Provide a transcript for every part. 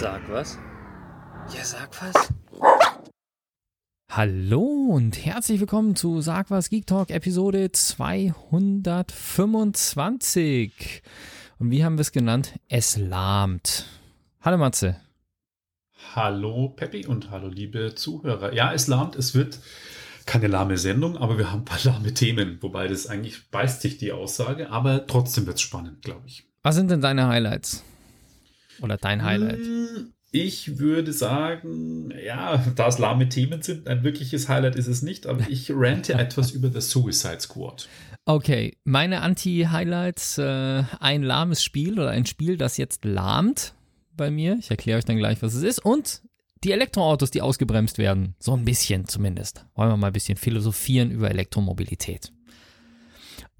Sag was? Ja, sag was. Hallo und herzlich willkommen zu Sag was Geek Talk Episode 225. Und wie haben wir es genannt? Es lahmt. Hallo Matze. Hallo Peppi und hallo liebe Zuhörer. Ja, es lahmt, es wird keine lahme Sendung, aber wir haben ein paar lahme Themen, wobei das eigentlich beißt sich die Aussage, aber trotzdem wird es spannend, glaube ich. Was sind denn deine Highlights? Oder dein Highlight? Hm, Ich würde sagen, ja, da es lahme Themen sind, ein wirkliches Highlight ist es nicht, aber ich rante etwas über das Suicide Squad. Okay, meine Anti-Highlights, äh, ein lahmes Spiel oder ein Spiel, das jetzt lahmt bei mir. Ich erkläre euch dann gleich, was es ist. Und die Elektroautos, die ausgebremst werden. So ein bisschen zumindest. Wollen wir mal ein bisschen philosophieren über Elektromobilität.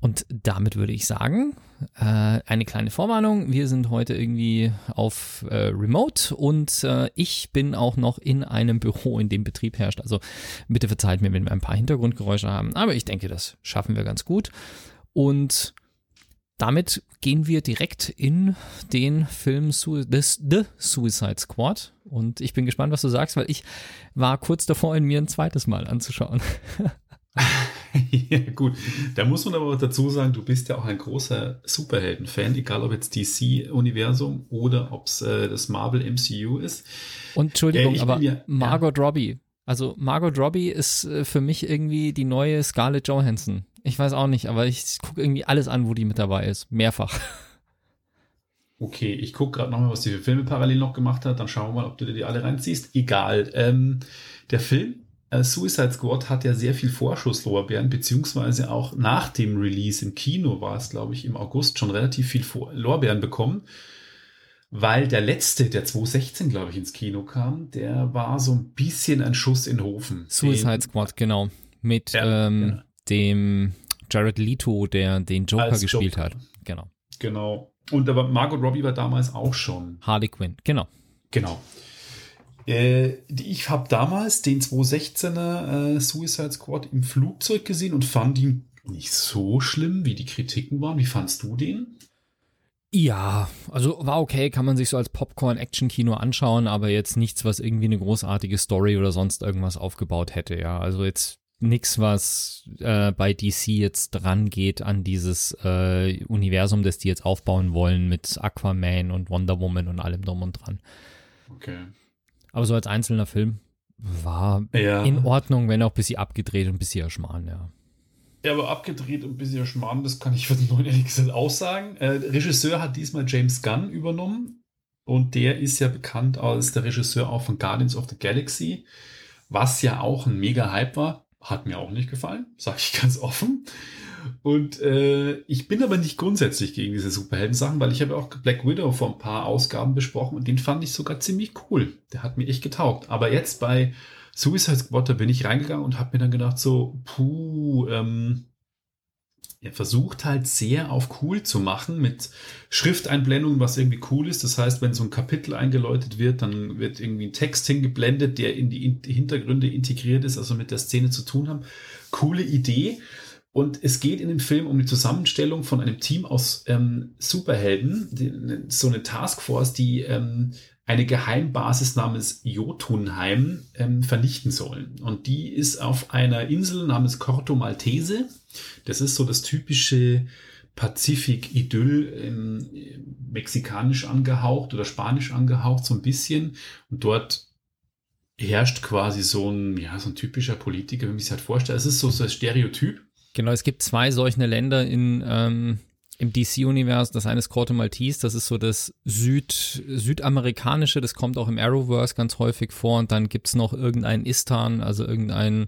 Und damit würde ich sagen, äh, eine kleine Vorwarnung. Wir sind heute irgendwie auf äh, Remote und äh, ich bin auch noch in einem Büro, in dem Betrieb herrscht. Also bitte verzeiht mir, wenn wir ein paar Hintergrundgeräusche haben. Aber ich denke, das schaffen wir ganz gut. Und damit gehen wir direkt in den Film Su The Suicide Squad. Und ich bin gespannt, was du sagst, weil ich war kurz davor, ihn mir ein zweites Mal anzuschauen. ja, gut. Da muss man aber dazu sagen, du bist ja auch ein großer Superhelden-Fan, egal ob jetzt DC-Universum oder ob es äh, das Marvel MCU ist. Und Entschuldigung, Äh, aber ja- Margot Robbie. Also Margot Robbie ist äh, für mich irgendwie die neue Scarlett Johansson. Ich weiß auch nicht, aber ich gucke irgendwie alles an, wo die mit dabei ist. Mehrfach. Okay, ich gucke gerade nochmal, was die für Filme parallel noch gemacht hat. Dann schauen wir mal, ob du dir die alle reinziehst. Egal. Ähm, der Film äh, Suicide Squad hat ja sehr viel Vorschusslorbeeren, beziehungsweise auch nach dem Release im Kino war es, glaube ich, im August schon relativ viel Vor Lorbeeren bekommen. Weil der letzte, der 2016, glaube ich, ins Kino kam, der war so ein bisschen ein Schuss in den Ofen. Suicide Den- Squad, genau. Mit Ja, ähm, genau. dem Jared Leto, der den Joker Als gespielt Joker. hat. Genau. Genau. Und aber Margot Robbie war damals auch schon Harley Quinn, genau. Genau. Äh, ich habe damals den 216er äh, Suicide Squad im Flugzeug gesehen und fand ihn nicht so schlimm, wie die Kritiken waren. Wie fandst du den? Ja, also war okay, kann man sich so als Popcorn-Action-Kino anschauen, aber jetzt nichts, was irgendwie eine großartige Story oder sonst irgendwas aufgebaut hätte, ja. Also jetzt nichts, was äh, bei DC jetzt dran geht an dieses äh, Universum, das die jetzt aufbauen wollen mit Aquaman und Wonder Woman und allem drum und dran. Okay. Aber so als einzelner Film war Ja. in Ordnung, wenn auch ein bisschen abgedreht und ein bisschen erschmarrn, ja. Ja, aber abgedreht und ein bisschen schmarrn, das kann ich für den neuen ehrlich gesagt aussagen. Äh, Regisseur hat diesmal James Gunn übernommen und der ist ja bekannt als der Regisseur auch von Guardians of the Galaxy, was ja auch ein mega Hype war. Hat mir auch nicht gefallen, sage ich ganz offen. Und äh, ich bin aber nicht grundsätzlich gegen diese Superhelden-Sachen, weil ich habe auch Black Widow vor ein paar Ausgaben besprochen und den fand ich sogar ziemlich cool. Der hat mir echt getaugt. Aber jetzt bei Suicide Squad, da bin ich reingegangen und habe mir dann gedacht, so, puh, ähm, er versucht halt sehr auf cool zu machen mit Schrifteinblendungen, was irgendwie cool ist. Das heißt, wenn so ein Kapitel eingeläutet wird, dann wird irgendwie ein Text hingeblendet, der in die In- Hintergründe integriert ist, also mit der Szene zu tun haben. Coole Idee. Und es geht in dem Film um die Zusammenstellung von einem Team aus ähm, Superhelden, die, so eine Taskforce, die ähm, eine Geheimbasis namens Jotunheim ähm, vernichten sollen. Und die ist auf einer Insel namens Corto Maltese. Das ist so das typische Pazifik-Idyll, ähm, mexikanisch angehaucht oder spanisch angehaucht, so ein bisschen. Und dort herrscht quasi so ein, ja, so ein typischer Politiker, wie man sich das halt vorstellt. Es ist so, so ein Stereotyp. Genau, es gibt zwei solche Länder in, ähm, im DC-Universum. Das eine ist Corto Maltese, das ist so das Süd, südamerikanische, das kommt auch im Arrowverse ganz häufig vor. Und dann gibt's noch irgendein Istan, also irgendein,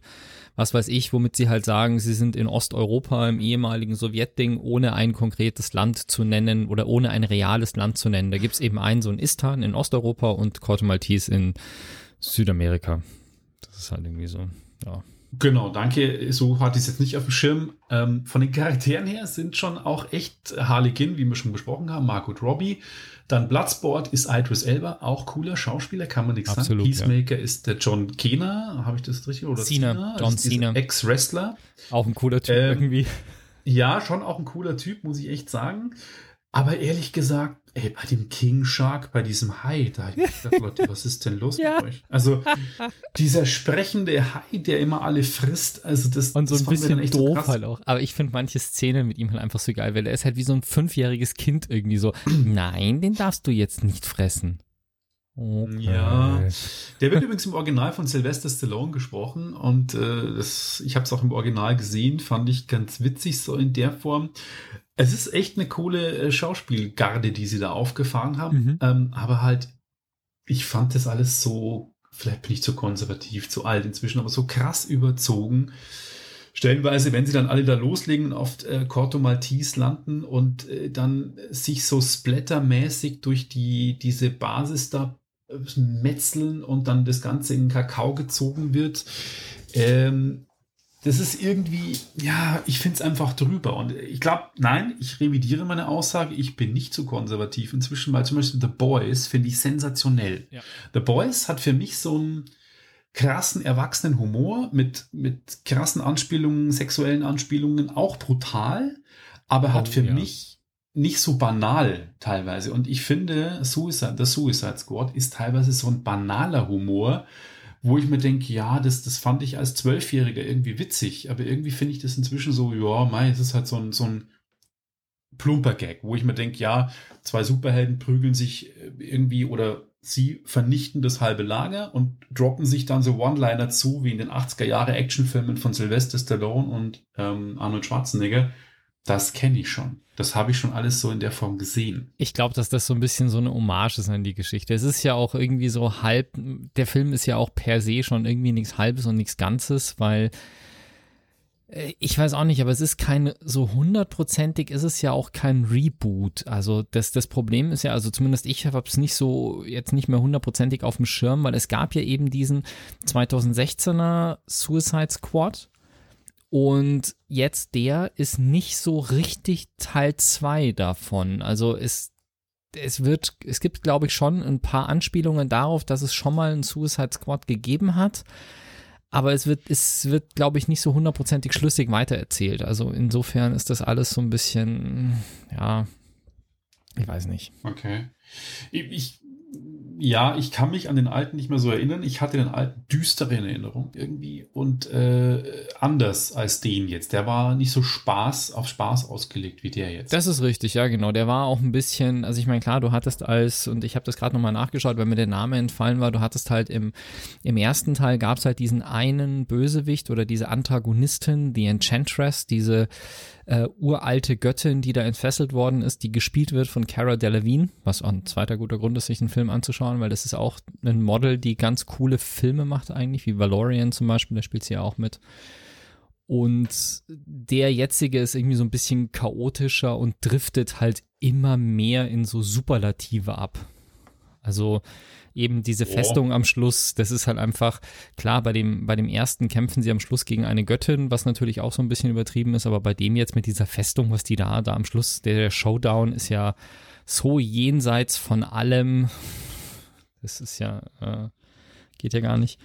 was weiß ich, womit sie halt sagen, sie sind in Osteuropa, im ehemaligen Sowjetding, ohne ein konkretes Land zu nennen oder ohne ein reales Land zu nennen. Da gibt's eben einen, so ein Istan in Osteuropa und Corto Maltese in Südamerika. Das ist halt irgendwie so, ja. Genau, danke. So hatte ich es jetzt nicht auf dem Schirm. Ähm, von den Charakteren her sind schon auch echt Harley Quinn, wie wir schon besprochen haben, Margot Robbie. Dann Bloodsport ist Idris Elba, auch cooler Schauspieler, kann man nichts sagen. Absolut, ja. Peacemaker ist der John Cena, habe ich das richtig? Oder Cena, John ist dieser Cena. Ex-Wrestler. Auch ein cooler Typ Ähm, irgendwie. Ja, schon auch ein cooler Typ, muss ich echt sagen. Aber ehrlich gesagt, ey, bei dem King Shark, bei diesem Hai, da hab ich gedacht, Leute, was ist denn los Ja. mit euch? Also, dieser sprechende Hai, der immer alle frisst, also das Und so ein bisschen echt so doof krass. halt auch. Aber ich finde manche Szenen mit ihm halt einfach so geil, weil er ist halt wie so ein fünfjähriges Kind irgendwie so. Nein, den darfst du jetzt nicht fressen. Okay. Ja. Der wird übrigens im Original von Sylvester Stallone gesprochen und äh, das, ich habe es auch im Original gesehen, fand ich ganz witzig so in der Form. Es ist echt eine coole äh, Schauspielgarde, die sie da aufgefahren haben, Mhm. ähm, aber halt, ich fand das alles so, vielleicht bin ich zu konservativ, zu alt inzwischen, aber so krass überzogen. Stellenweise, wenn sie dann alle da loslegen und auf äh, Corto Maltese landen und äh, dann sich so splattermäßig durch die, diese Basis da äh, metzeln und dann das Ganze in Kakao gezogen wird. Ähm, das ist irgendwie, ja, ich finde es einfach drüber. Und ich glaube, nein, ich revidiere meine Aussage, ich bin nicht zu konservativ inzwischen, weil zum Beispiel The Boys finde ich sensationell. Ja. The Boys hat für mich so einen krassen, erwachsenen Humor mit, mit krassen Anspielungen, sexuellen Anspielungen, auch brutal, aber hat Oh, für ja. mich nicht so banal teilweise. Und ich finde, Suicide, der Suicide Squad ist teilweise so ein banaler Humor, wo ich mir denke, ja, das, das fand ich als Zwölfjähriger irgendwie witzig, aber irgendwie finde ich das inzwischen so, ja, mei, es ist halt so ein, so ein plumper Gag, wo ich mir denke, ja, zwei Superhelden prügeln sich äh, irgendwie oder sie vernichten das halbe Lager und droppen sich dann so One-Liner zu, wie in den 80er Jahre Actionfilmen von Sylvester Stallone und ähm, Arnold Schwarzenegger. Das kenne ich schon. Das habe ich schon alles so in der Form gesehen. Ich glaube, dass das so ein bisschen so eine Hommage ist an die Geschichte. Es ist ja auch irgendwie so halb, der Film ist ja auch per se schon irgendwie nichts Halbes und nichts Ganzes, weil äh, ich weiß auch nicht, aber es ist kein, so hundertprozentig ist es ja auch kein Reboot. Also das, das Problem ist ja, also zumindest ich habe es nicht so, jetzt nicht mehr hundertprozentig auf dem Schirm, weil es gab ja eben diesen 2016er Suicide Squad. Und jetzt der ist nicht so richtig Teil 2 davon. Also es, es wird, es gibt, glaube ich, schon ein paar Anspielungen darauf, dass es schon mal einen Suicide Squad gegeben hat. Aber es wird, es wird, glaube ich, nicht so hundertprozentig schlüssig weitererzählt. Also insofern ist das alles so ein bisschen, ja, ich weiß nicht. Okay. Ich, ja, ich kann mich an den alten nicht mehr so erinnern. Ich hatte den alten düster in Erinnerung irgendwie und äh, anders als den jetzt. Der war nicht so Spaß auf Spaß ausgelegt wie der jetzt. Das ist richtig, ja, genau. Der war auch ein bisschen, also ich meine, klar, du hattest als, und ich habe das gerade nochmal nachgeschaut, weil mir der Name entfallen war, du hattest halt im, im ersten Teil gab es halt diesen einen Bösewicht oder diese Antagonistin, die Enchantress, diese äh, uralte Göttin, die da entfesselt worden ist, die gespielt wird von Cara Delevingne, was auch ein zweiter guter Grund ist, sich den Film anzuschauen, weil das ist auch ein Model, die ganz coole Filme macht eigentlich, wie Valorian zum Beispiel, da spielt sie ja auch mit. Und der jetzige ist irgendwie so ein bisschen chaotischer und driftet halt immer mehr in so Superlative ab. Also eben diese Oh. Festung am Schluss, das ist halt einfach, klar, bei dem, bei dem ersten kämpfen sie am Schluss gegen eine Göttin, was natürlich auch so ein bisschen übertrieben ist, aber bei dem jetzt mit dieser Festung, was die da, da am Schluss, der Showdown ist ja so jenseits von allem. Das ist ja, äh, geht ja gar nicht.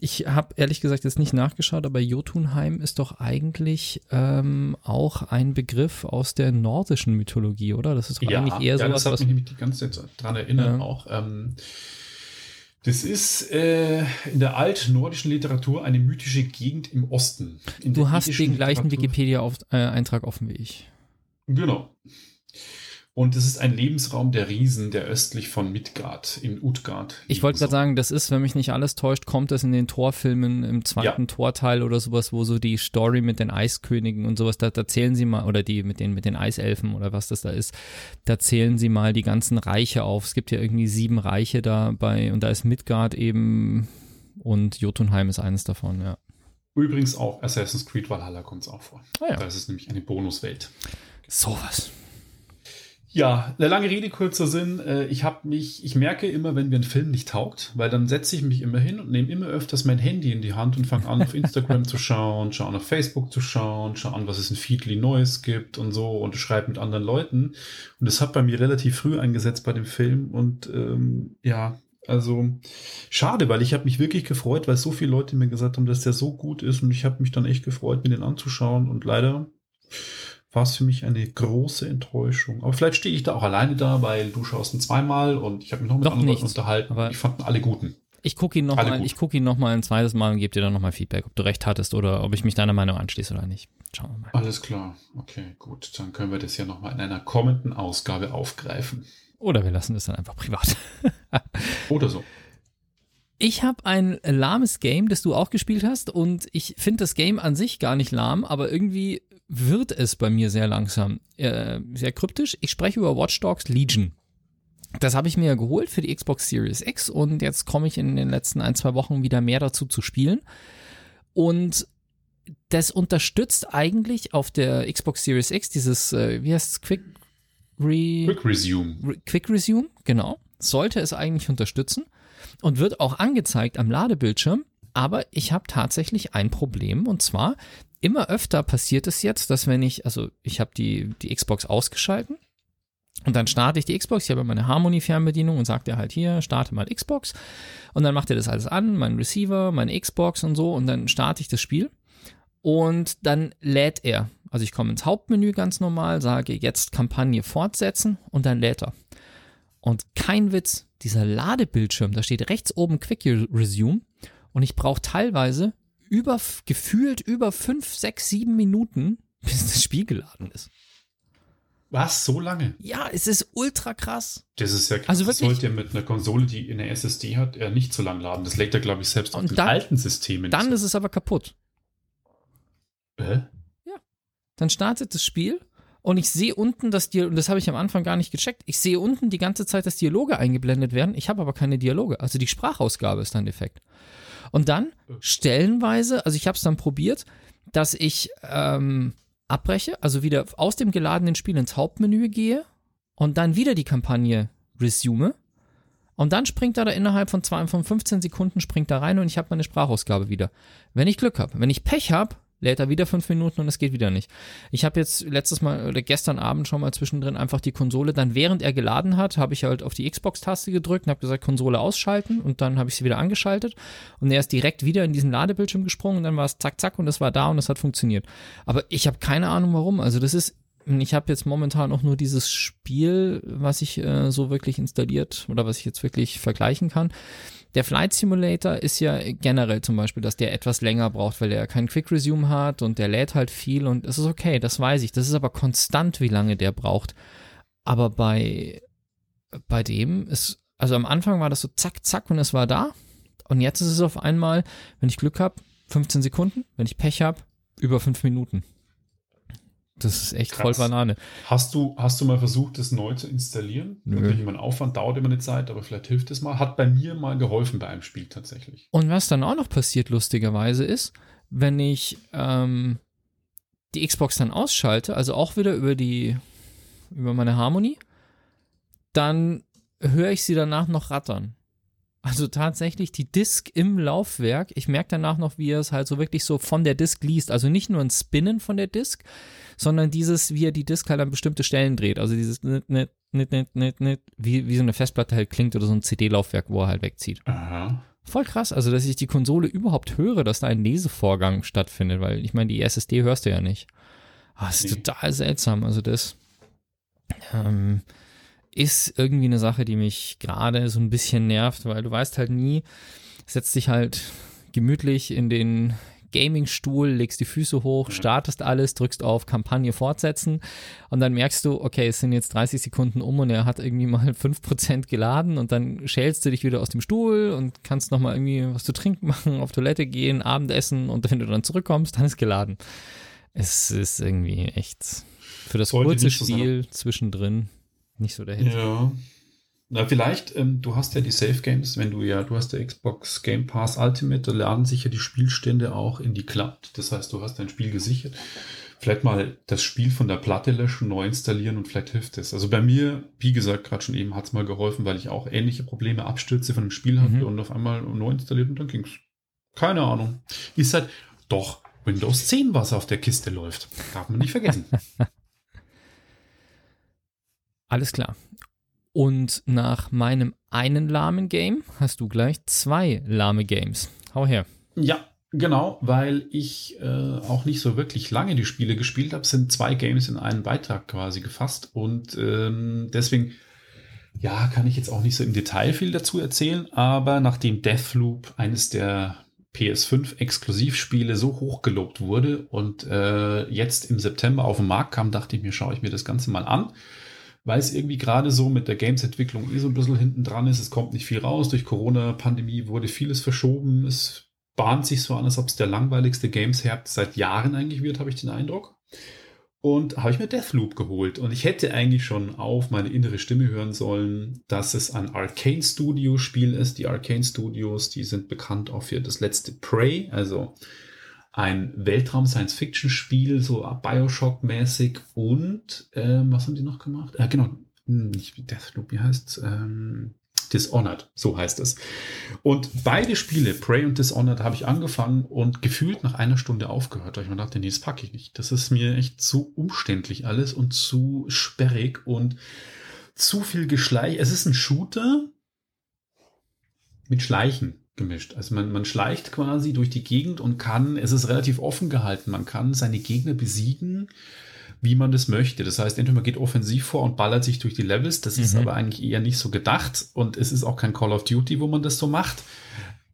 Ich habe ehrlich gesagt jetzt nicht nachgeschaut, aber Jotunheim ist doch eigentlich ähm, auch ein Begriff aus der nordischen Mythologie, oder? Das ist doch ja, eigentlich eher ja, sowas, das hat was mich nämlich die ganze Zeit dran erinnern Ja. auch. Ähm, das ist äh, in der altnordischen Literatur eine mythische Gegend im Osten. In Du hast den gleichen Wikipedia-Eintrag offen wie ich. Genau. Und es ist ein Lebensraum der Riesen, der östlich von Midgard, in Utgard. Ich wollte gerade sagen, das ist, wenn mich nicht alles täuscht, kommt das in den Torfilmen im zweiten Ja. Torteil oder sowas, wo so die Story mit den Eiskönigen und sowas, da, da zählen sie mal, oder die mit den, mit den Eiselfen oder was das da ist, da zählen sie mal die ganzen Reiche auf. Es gibt ja irgendwie sieben Reiche dabei und da ist Midgard eben und Jotunheim ist eines davon, ja. Übrigens auch Assassin's Creed Valhalla kommt es auch vor. Ah ja. Da ist es nämlich eine Bonuswelt. Sowas. Ja, eine lange Rede, kurzer Sinn. Äh, Ich habe mich, ich merke immer, wenn mir ein Film nicht taugt, weil dann setze ich mich immer hin und nehme immer öfters mein Handy in die Hand und fange an, auf Instagram zu schauen, schaue auf Facebook zu schauen, schaue an, was es in Feedly Neues gibt und so und schreibe mit anderen Leuten. Und das hat bei mir relativ früh eingesetzt bei dem Film und ähm, ja, also schade, weil ich habe mich wirklich gefreut, weil so viele Leute mir gesagt haben, dass der so gut ist und ich habe mich dann echt gefreut, mir den anzuschauen und leider war es für mich eine große Enttäuschung. Aber vielleicht stehe ich da auch alleine da, weil du schaust ihn zweimal und ich habe mich noch mit Doch anderen nicht, Leuten unterhalten. aber- ich fand alle guten. Ich gucke ihn nochmal, gucke ihn noch mal ein zweites Mal und gebe dir dann nochmal Feedback, ob du recht hattest oder ob ich mich deiner Meinung anschließe oder nicht. Schauen wir mal. Alles klar. Okay, gut. Dann können wir das ja nochmal in einer kommenden Ausgabe aufgreifen. Oder wir lassen das dann einfach privat. Oder so. Ich habe ein lahmes Game, das du auch gespielt hast und ich finde das Game an sich gar nicht lahm, aber irgendwie wird es bei mir sehr langsam. Äh, sehr kryptisch. Ich spreche über Watch Dogs Legion. Das habe ich mir geholt für die Xbox Series X und jetzt komme ich in den letzten ein, zwei Wochen wieder mehr dazu zu spielen. Und das unterstützt eigentlich auf der Xbox Series X dieses, äh, wie heißt es, Quick Re Quick Resume. Re- Quick Resume, genau, sollte es eigentlich unterstützen und wird auch angezeigt am Ladebildschirm. Aber ich habe tatsächlich ein Problem und zwar immer öfter passiert es jetzt, dass wenn ich, also ich habe die, die Xbox ausgeschalten und dann starte ich die Xbox, ich habe meine Harmony-Fernbedienung und sagt er halt hier, starte mal Xbox und dann macht er das alles an, mein Receiver, meine Xbox und so und dann starte ich das Spiel und dann lädt er. Also ich komme ins Hauptmenü ganz normal, sage jetzt Kampagne fortsetzen und dann lädt er. Und kein Witz, dieser Ladebildschirm, da steht rechts oben Quick Resume und ich brauche teilweise über, gefühlt über 5, 6, 7 Minuten, bis das Spiel geladen ist. Was? So lange? Ja, es ist ultra krass. Das ist ja krass. Also das wirklich- sollte ja mit einer Konsole, die eine SSD hat, ja nicht so lang laden. Das lädt er, glaube ich, selbst auf den dann- alten Systemen. Dann ist es aber kaputt. Hä? Dann startet das Spiel und ich sehe unten das Dialog, und das habe ich am Anfang gar nicht gecheckt, ich sehe unten die ganze Zeit, dass Dialoge eingeblendet werden. Ich habe aber keine Dialoge. Also die Sprachausgabe ist dann defekt. Und dann stellenweise, also ich habe es dann probiert, dass ich ähm, abbreche, also wieder aus dem geladenen Spiel ins Hauptmenü gehe und dann wieder die Kampagne resume. Und dann springt er da innerhalb von, zwei, von 15 Sekunden springt da rein und ich habe meine Sprachausgabe wieder. Wenn ich Glück habe. Wenn ich Pech habe, lädt er wieder fünf Minuten und es geht wieder nicht. Ich habe jetzt letztes Mal oder gestern Abend schon mal zwischendrin einfach die Konsole, dann während er geladen hat, habe ich halt auf die Xbox-Taste gedrückt und habe gesagt, Konsole ausschalten und dann habe ich sie wieder angeschaltet und er ist direkt wieder in diesen Ladebildschirm gesprungen und dann war es zack, zack und es war da und es hat funktioniert. Aber ich habe keine Ahnung warum. Also das ist, ich habe jetzt momentan auch nur dieses Spiel, was ich äh, so wirklich installiert oder was ich jetzt wirklich vergleichen kann. Der Flight Simulator ist ja generell zum Beispiel, dass der etwas länger braucht, weil der kein Quick Resume hat und der lädt halt viel und es ist okay, das weiß ich. Das ist aber konstant, wie lange der braucht. Aber bei, bei dem ist, also am Anfang war das so zack, zack und es war da. Und jetzt ist es auf einmal, wenn ich Glück habe, 15 Sekunden, wenn ich Pech habe, über 5 Minuten. Das ist echt voll Krass. Banane. Hast du, hast du mal versucht, das neu zu installieren? Nö. Natürlich immer ein Aufwand, dauert immer eine Zeit, aber vielleicht hilft es mal. Hat bei mir mal geholfen bei einem Spiel tatsächlich. Und was dann auch noch passiert, lustigerweise, ist, wenn ich ähm, die Xbox dann ausschalte, also auch wieder über die, über meine Harmony, dann höre ich sie danach noch rattern. Also tatsächlich die Disk im Laufwerk, ich merke danach noch, wie er es halt so wirklich so von der Disk liest. Also nicht nur ein Spinnen von der Disk, sondern dieses, wie er die Disk halt an bestimmte Stellen dreht. Also dieses nit, nit, nit, nit, nit, nit, wie, wie so eine Festplatte halt klingt oder so ein CD-Laufwerk, wo er halt wegzieht. Aha. Voll krass, also dass ich die Konsole überhaupt höre, dass da ein Lesevorgang stattfindet, weil ich meine, die SSD hörst du ja nicht. Ah, das ist Nee. total seltsam. Also das ähm, ist irgendwie eine Sache, die mich gerade so ein bisschen nervt, weil du weißt halt nie, setzt dich halt gemütlich in den Gaming-Stuhl, legst die Füße hoch, startest alles, drückst auf Kampagne fortsetzen und dann merkst du, okay, es sind jetzt 30 Sekunden um und er hat irgendwie mal 5% geladen und dann schälst du dich wieder aus dem Stuhl und kannst nochmal irgendwie was zu trinken machen, auf Toilette gehen, Abendessen und wenn du dann zurückkommst, dann ist geladen. Es ist irgendwie echt für das kurze. Spiel zwischendrin nicht so der Hit. Ja. Na, vielleicht, ähm, du hast ja die Safe Games, wenn du ja, du hast der Xbox Game Pass Ultimate, da laden sich ja die Spielstände auch in die Cloud. Das heißt, du hast dein Spiel gesichert. Vielleicht mal das Spiel von der Platte löschen, neu installieren und vielleicht hilft es. Also bei mir, wie gesagt, gerade schon eben hat es mal geholfen, weil ich auch ähnliche Probleme, Abstürze von dem Spiel hatte Mhm. und auf einmal neu installiert und dann ging's. Keine Ahnung. Ist halt, doch, Windows 10, was auf der Kiste läuft. Darf man nicht vergessen. Alles klar. Und nach meinem einen lahmen Game hast du gleich zwei lahme Games. Hau her. Ja, Genau, weil ich äh, auch nicht so wirklich lange die Spiele gespielt habe, sind zwei Games in einen Beitrag quasi gefasst und ähm, deswegen ja, kann ich jetzt auch nicht so im Detail viel dazu erzählen, aber nachdem Deathloop eines der PS5-Exklusivspiele so hoch gelobt wurde und äh, jetzt im September auf den Markt kam, dachte ich mir, schaue ich mir das Ganze mal an, weil es irgendwie gerade so mit der Games-Entwicklung eh so ein bisschen hinten dran ist. Es kommt nicht viel raus. Durch Corona-Pandemie wurde vieles verschoben. Es bahnt sich so an, als ob es der langweiligste Games-Herbst seit Jahren eigentlich wird, habe ich den Eindruck. Und habe ich mir Deathloop geholt. Und ich hätte eigentlich schon auf meine innere Stimme hören sollen, dass es ein Arcane Studio Spiel ist. Die Arcane Studios, die sind bekannt auch für das letzte Prey, also ein Weltraum-Science-Fiction-Spiel, so Bioshock-mäßig. Und ähm, was haben die noch gemacht? Äh, genau, hm, nicht Deathloop, wie heißt ähm, Dishonored, so heißt es. Und beide Spiele, Prey und Dishonored, habe ich angefangen und gefühlt nach einer Stunde aufgehört, weil ich mir dachte, nee, das packe ich nicht. Das ist mir echt zu umständlich alles und zu sperrig und zu viel Geschleich. Es ist ein Shooter mit Schleichen gemischt. Also man, man schleicht quasi durch die Gegend und kann, es ist relativ offen gehalten, man kann seine Gegner besiegen wie man das möchte. Das heißt, entweder man geht offensiv vor und ballert sich durch die Levels, das mhm. ist aber eigentlich eher nicht so gedacht und es ist auch kein Call of Duty, wo man das so macht.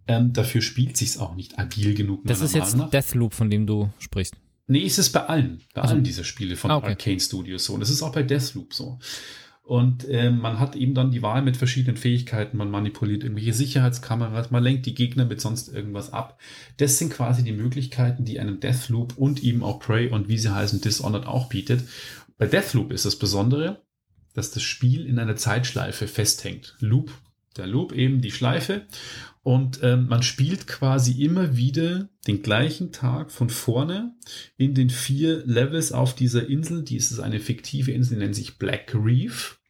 Ähm, dafür spielt sich's auch nicht agil genug. Das ist jetzt. Deathloop, von dem du sprichst. Nee, ist es bei allen, bei also, allen dieser Spiele von ah, okay. Arcane Studios so. Und das ist auch bei Deathloop so. Und äh, man hat eben dann die Wahl mit verschiedenen Fähigkeiten. Man manipuliert irgendwelche Sicherheitskameras, man lenkt die Gegner mit sonst irgendwas ab. Das sind quasi die Möglichkeiten, die einem Deathloop und eben auch Prey und wie sie heißen Dishonored auch bietet. Bei Deathloop ist das Besondere, dass das Spiel in einer Zeitschleife festhängt. Loop, der Loop eben die Schleife. Und ähm, man spielt quasi immer wieder den gleichen Tag von vorne in den vier Levels auf dieser Insel. Die ist eine fiktive Insel, die nennt sich Black Reef.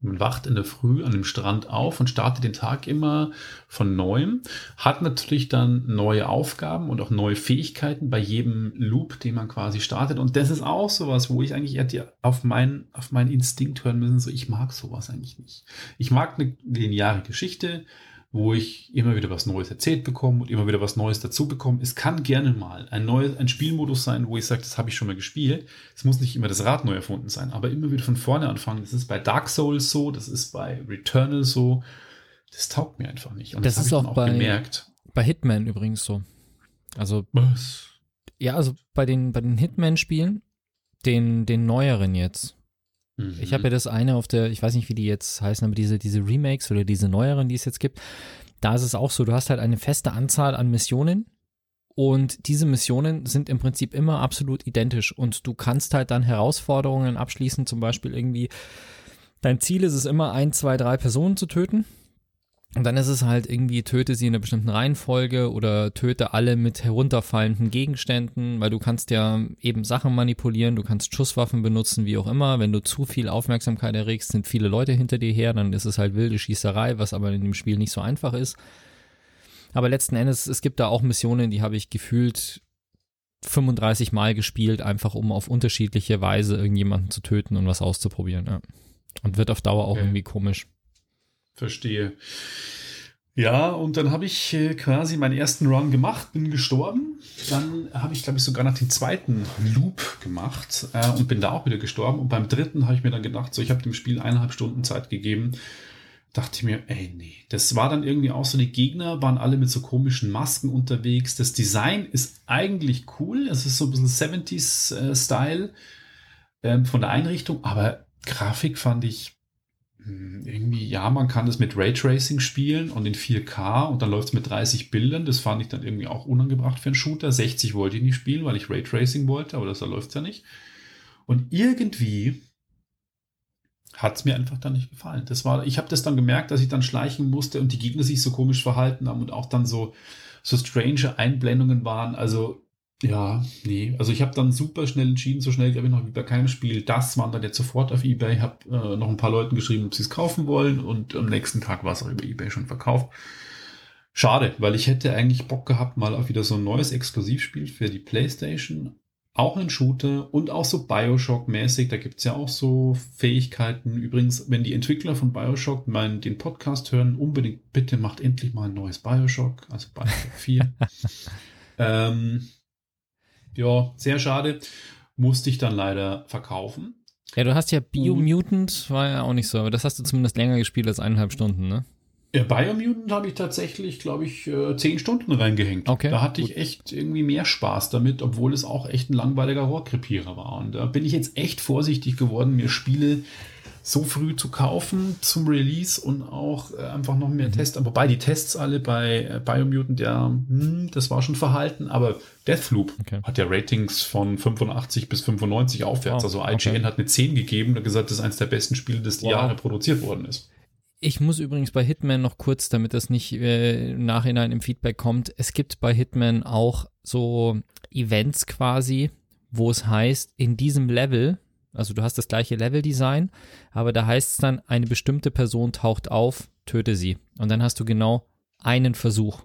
Man wacht in der Früh an dem Strand auf und startet den Tag immer von neuem. Hat natürlich dann neue Aufgaben und auch neue Fähigkeiten bei jedem Loop, den man quasi startet. Und das ist auch sowas, wo ich eigentlich eher auf meinen, auf meinen Instinkt hören müssen. So, ich mag sowas eigentlich nicht. Ich mag eine lineare Geschichte wo ich immer wieder was Neues erzählt bekomme und immer wieder was Neues dazu bekomme. Es kann gerne mal ein neues, ein Spielmodus sein, wo ich sage, das habe ich schon mal gespielt. Es muss nicht immer das Rad neu erfunden sein, aber immer wieder von vorne anfangen. Das ist bei Dark Souls so, das ist bei Returnal so. Das taugt mir einfach nicht. Und das, das ist auch, auch bei, gemerkt. Bei Hitman übrigens so. Also. Was? Ja, also bei den, bei den Hitman-Spielen, den, den neueren jetzt, Mhm. Ich habe ja das eine auf der, ich weiß nicht, wie die jetzt heißen, aber diese, diese Remakes oder diese neueren, die es jetzt gibt, da ist es auch so, du hast halt eine feste Anzahl an Missionen und diese Missionen sind im Prinzip immer absolut identisch und du kannst halt dann Herausforderungen abschließen, zum Beispiel irgendwie, dein Ziel ist es immer, ein, zwei, drei Personen zu töten und dann ist es halt irgendwie, töte sie in einer bestimmten Reihenfolge oder töte alle mit herunterfallenden Gegenständen, weil du kannst ja eben Sachen manipulieren, du kannst Schusswaffen benutzen, wie auch immer. Wenn du zu viel Aufmerksamkeit erregst, sind viele Leute hinter dir her, dann ist es halt wilde Schießerei, was aber in dem Spiel nicht so einfach ist. Aber letzten Endes, es gibt da auch Missionen, die habe ich gefühlt 35 Mal gespielt, einfach um auf unterschiedliche Weise irgendjemanden zu töten und was auszuprobieren. Ja. Und wird auf Dauer auch okay. irgendwie komisch. Verstehe. Ja, und dann habe ich äh, quasi meinen ersten Run gemacht, bin gestorben. Dann habe ich, glaube ich, sogar nach dem zweiten Loop gemacht äh, und bin da auch wieder gestorben. Und beim dritten habe ich mir dann gedacht, so, ich habe dem Spiel eineinhalb Stunden Zeit gegeben. Dachte ich mir, ey, nee. Das war dann irgendwie auch so, die Gegner waren alle mit so komischen Masken unterwegs. Das Design ist eigentlich cool. Es ist so ein bisschen 70s-Style äh, ähm, von der Einrichtung, aber Grafik fand ich irgendwie, ja, man kann das mit Raytracing spielen und in 4K und dann läuft es mit 30 Bildern. Das fand ich dann irgendwie auch unangebracht für einen Shooter. 60 wollte ich nicht spielen, weil ich Raytracing wollte, aber das da läuft ja nicht. Und irgendwie hat es mir einfach dann nicht gefallen. Das war, ich habe das dann gemerkt, dass ich dann schleichen musste und die Gegner sich so komisch verhalten haben und auch dann so, so strange Einblendungen waren. Also ja, nee. Also ich habe dann super schnell entschieden, so schnell glaube ich noch wie bei keinem Spiel. Das waren dann jetzt sofort auf Ebay. Habe äh, noch ein paar Leuten geschrieben, ob sie es kaufen wollen und am nächsten Tag war es auch über Ebay schon verkauft. Schade, weil ich hätte eigentlich Bock gehabt, mal auf wieder so ein neues Exklusivspiel für die PlayStation. auch ein Shooter und auch so Bioshock-mäßig. Da gibt es ja auch so Fähigkeiten. Übrigens, wenn die Entwickler von Bioshock meinen, den Podcast hören, unbedingt bitte macht endlich mal ein neues Bioshock, also Bioshock 4. ähm, ja, sehr schade. Musste ich dann leider verkaufen. Ja, du hast ja Biomutant, war ja auch nicht so, aber das hast du zumindest länger gespielt als eineinhalb Stunden, ne? Ja, Biomutant habe ich tatsächlich, glaube ich, äh, zehn Stunden reingehängt. Okay, da hatte gut. ich echt irgendwie mehr Spaß damit, obwohl es auch echt ein langweiliger Rohrkrepierer war. Und da bin ich jetzt echt vorsichtig geworden, mir Spiele so früh zu kaufen zum Release und auch äh, einfach noch Mhm. mehr Tests. Wobei die Tests alle bei äh, Biomutant, ja, hm, das war schon verhalten, aber Deathloop Okay. hat ja Ratings von 85 bis 95 aufwärts. Wow, also IGN okay. hat eine 10 gegeben und gesagt, das ist eines der besten Spiele, das die Wow. Jahre produziert worden ist. Ich muss übrigens bei Hitman noch kurz, damit das nicht äh, im Nachhinein im Feedback kommt, es gibt bei Hitman auch so Events quasi, wo es heißt, in diesem Level, also du hast das gleiche Level-Design, aber da heißt es dann, eine bestimmte Person taucht auf, töte sie. Und dann hast du genau einen Versuch.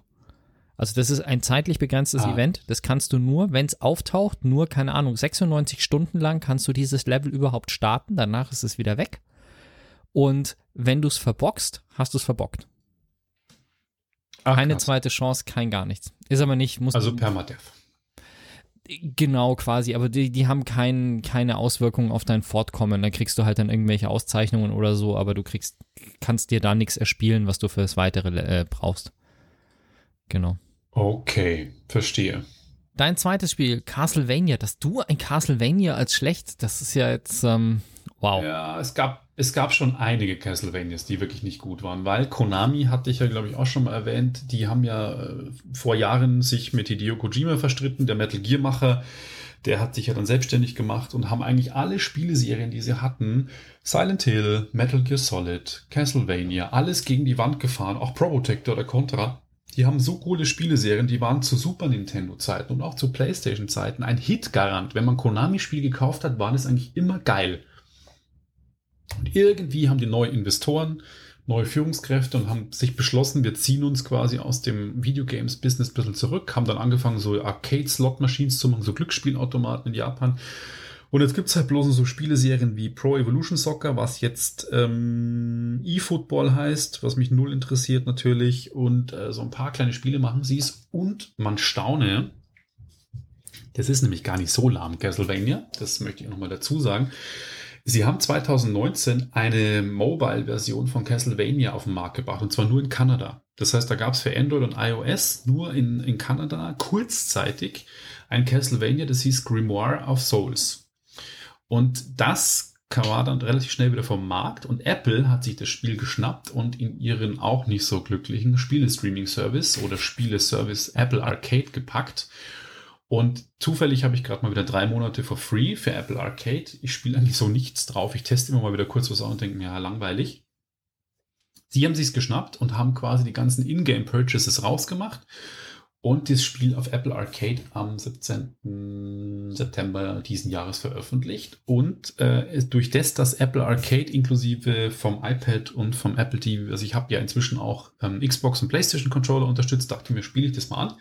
Also das ist ein zeitlich begrenztes Ah. Event. Das kannst du nur, wenn es auftaucht, nur, keine Ahnung, 96 Stunden lang kannst du dieses Level überhaupt starten. Danach ist es wieder weg. Und wenn du es verbockst, hast du es verbockt. Ach, Keine krass. zweite Chance, kein gar nichts. Ist aber nicht, muss Also Permadeath. Genau quasi, aber die, die haben kein, keine Auswirkungen auf dein Fortkommen. Da kriegst du halt dann irgendwelche Auszeichnungen oder so, aber du kriegst, kannst dir da nichts erspielen, was du fürs weitere äh, brauchst. Genau. Okay, verstehe. Dein zweites Spiel, Castlevania, dass du ein Castlevania als schlecht, das ist ja jetzt, ähm, wow. Ja, es gab, es gab schon einige Castlevanias, die wirklich nicht gut waren, weil Konami hatte ich ja, glaube ich, auch schon mal erwähnt, die haben ja äh, vor Jahren sich mit Hideo Kojima verstritten, der Metal Gear Macher, der hat sich ja dann selbstständig gemacht und haben eigentlich alle Spieleserien, die sie hatten, Silent Hill, Metal Gear Solid, Castlevania, alles gegen die Wand gefahren, auch Probotector oder Contra. Die haben so coole Spieleserien, die waren zu Super Nintendo-Zeiten und auch zu PlayStation-Zeiten ein Hit-Garant. Wenn man Konami-Spiel gekauft hat, war das eigentlich immer geil. Und irgendwie haben die neue Investoren, neue Führungskräfte und haben sich beschlossen, wir ziehen uns quasi aus dem Videogames-Business ein bisschen zurück, haben dann angefangen, so Arcade-Slot-Machines zu machen, so Glücksspielautomaten in Japan. Und jetzt gibt's halt bloß so Spieleserien wie Pro Evolution Soccer, was jetzt ähm, eFootball heißt, was mich null interessiert natürlich. Und äh, so ein paar kleine Spiele machen sie es. Und man staune, das ist nämlich gar nicht so lahm, Castlevania, das möchte ich nochmal dazu sagen. Sie haben 2019 eine Mobile-Version von Castlevania auf den Markt gebracht, und zwar nur in Kanada. Das heißt, da gab es für Android und iOS nur in, in Kanada kurzzeitig ein Castlevania, das hieß Grimoire of Souls. Und das war dann relativ schnell wieder vom Markt und Apple hat sich das Spiel geschnappt und in ihren auch nicht so glücklichen Spiele-Streaming-Service oder Spiele-Service Apple Arcade gepackt. Und zufällig habe ich gerade mal wieder drei Monate for free für Apple Arcade. Ich spiele eigentlich so nichts drauf. Ich teste immer mal wieder kurz was aus und denke mir, ja, langweilig. Sie haben sich's geschnappt und haben quasi die ganzen Ingame-Purchases rausgemacht und das Spiel auf Apple Arcade am 17. September diesen Jahres veröffentlicht. Und äh, durch das, dass Apple Arcade inklusive vom iPad und vom Apple TV, also ich habe ja inzwischen auch ähm, Xbox und PlayStation Controller unterstützt, dachte mir, spiele ich das mal an.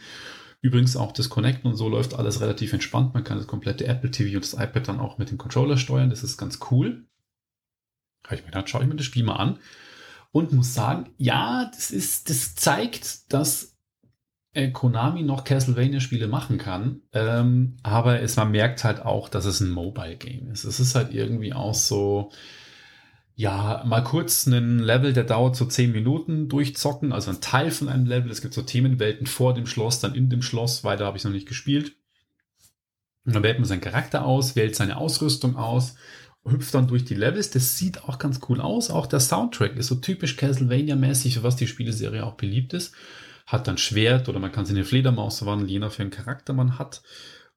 Übrigens auch das Connecten und so läuft alles relativ entspannt. Man kann das komplette Apple TV und das iPad dann auch mit dem Controller steuern. Das ist ganz cool. Habe ich mir gedacht, schaue ich mir das Spiel mal an und muss sagen, ja, das ist, das zeigt, dass äh, Konami noch Castlevania-Spiele machen kann, ähm, aber es, man merkt halt auch, dass es ein Mobile-Game ist. Es ist halt irgendwie auch so, ja, mal kurz einen Level, der dauert so 10 Minuten durchzocken, also ein Teil von einem Level. Es gibt so Themenwelten vor dem Schloss, dann in dem Schloss, weiter habe ich noch nicht gespielt. Und dann wählt man seinen Charakter aus, wählt seine Ausrüstung aus, hüpft dann durch die Levels. Das sieht auch ganz cool aus. Auch der Soundtrack ist so typisch Castlevania-mäßig, für was die Spieleserie auch beliebt ist. Hat dann Schwert oder man kann sie in eine Fledermaus verwandeln, je nach welchen Charakter man hat.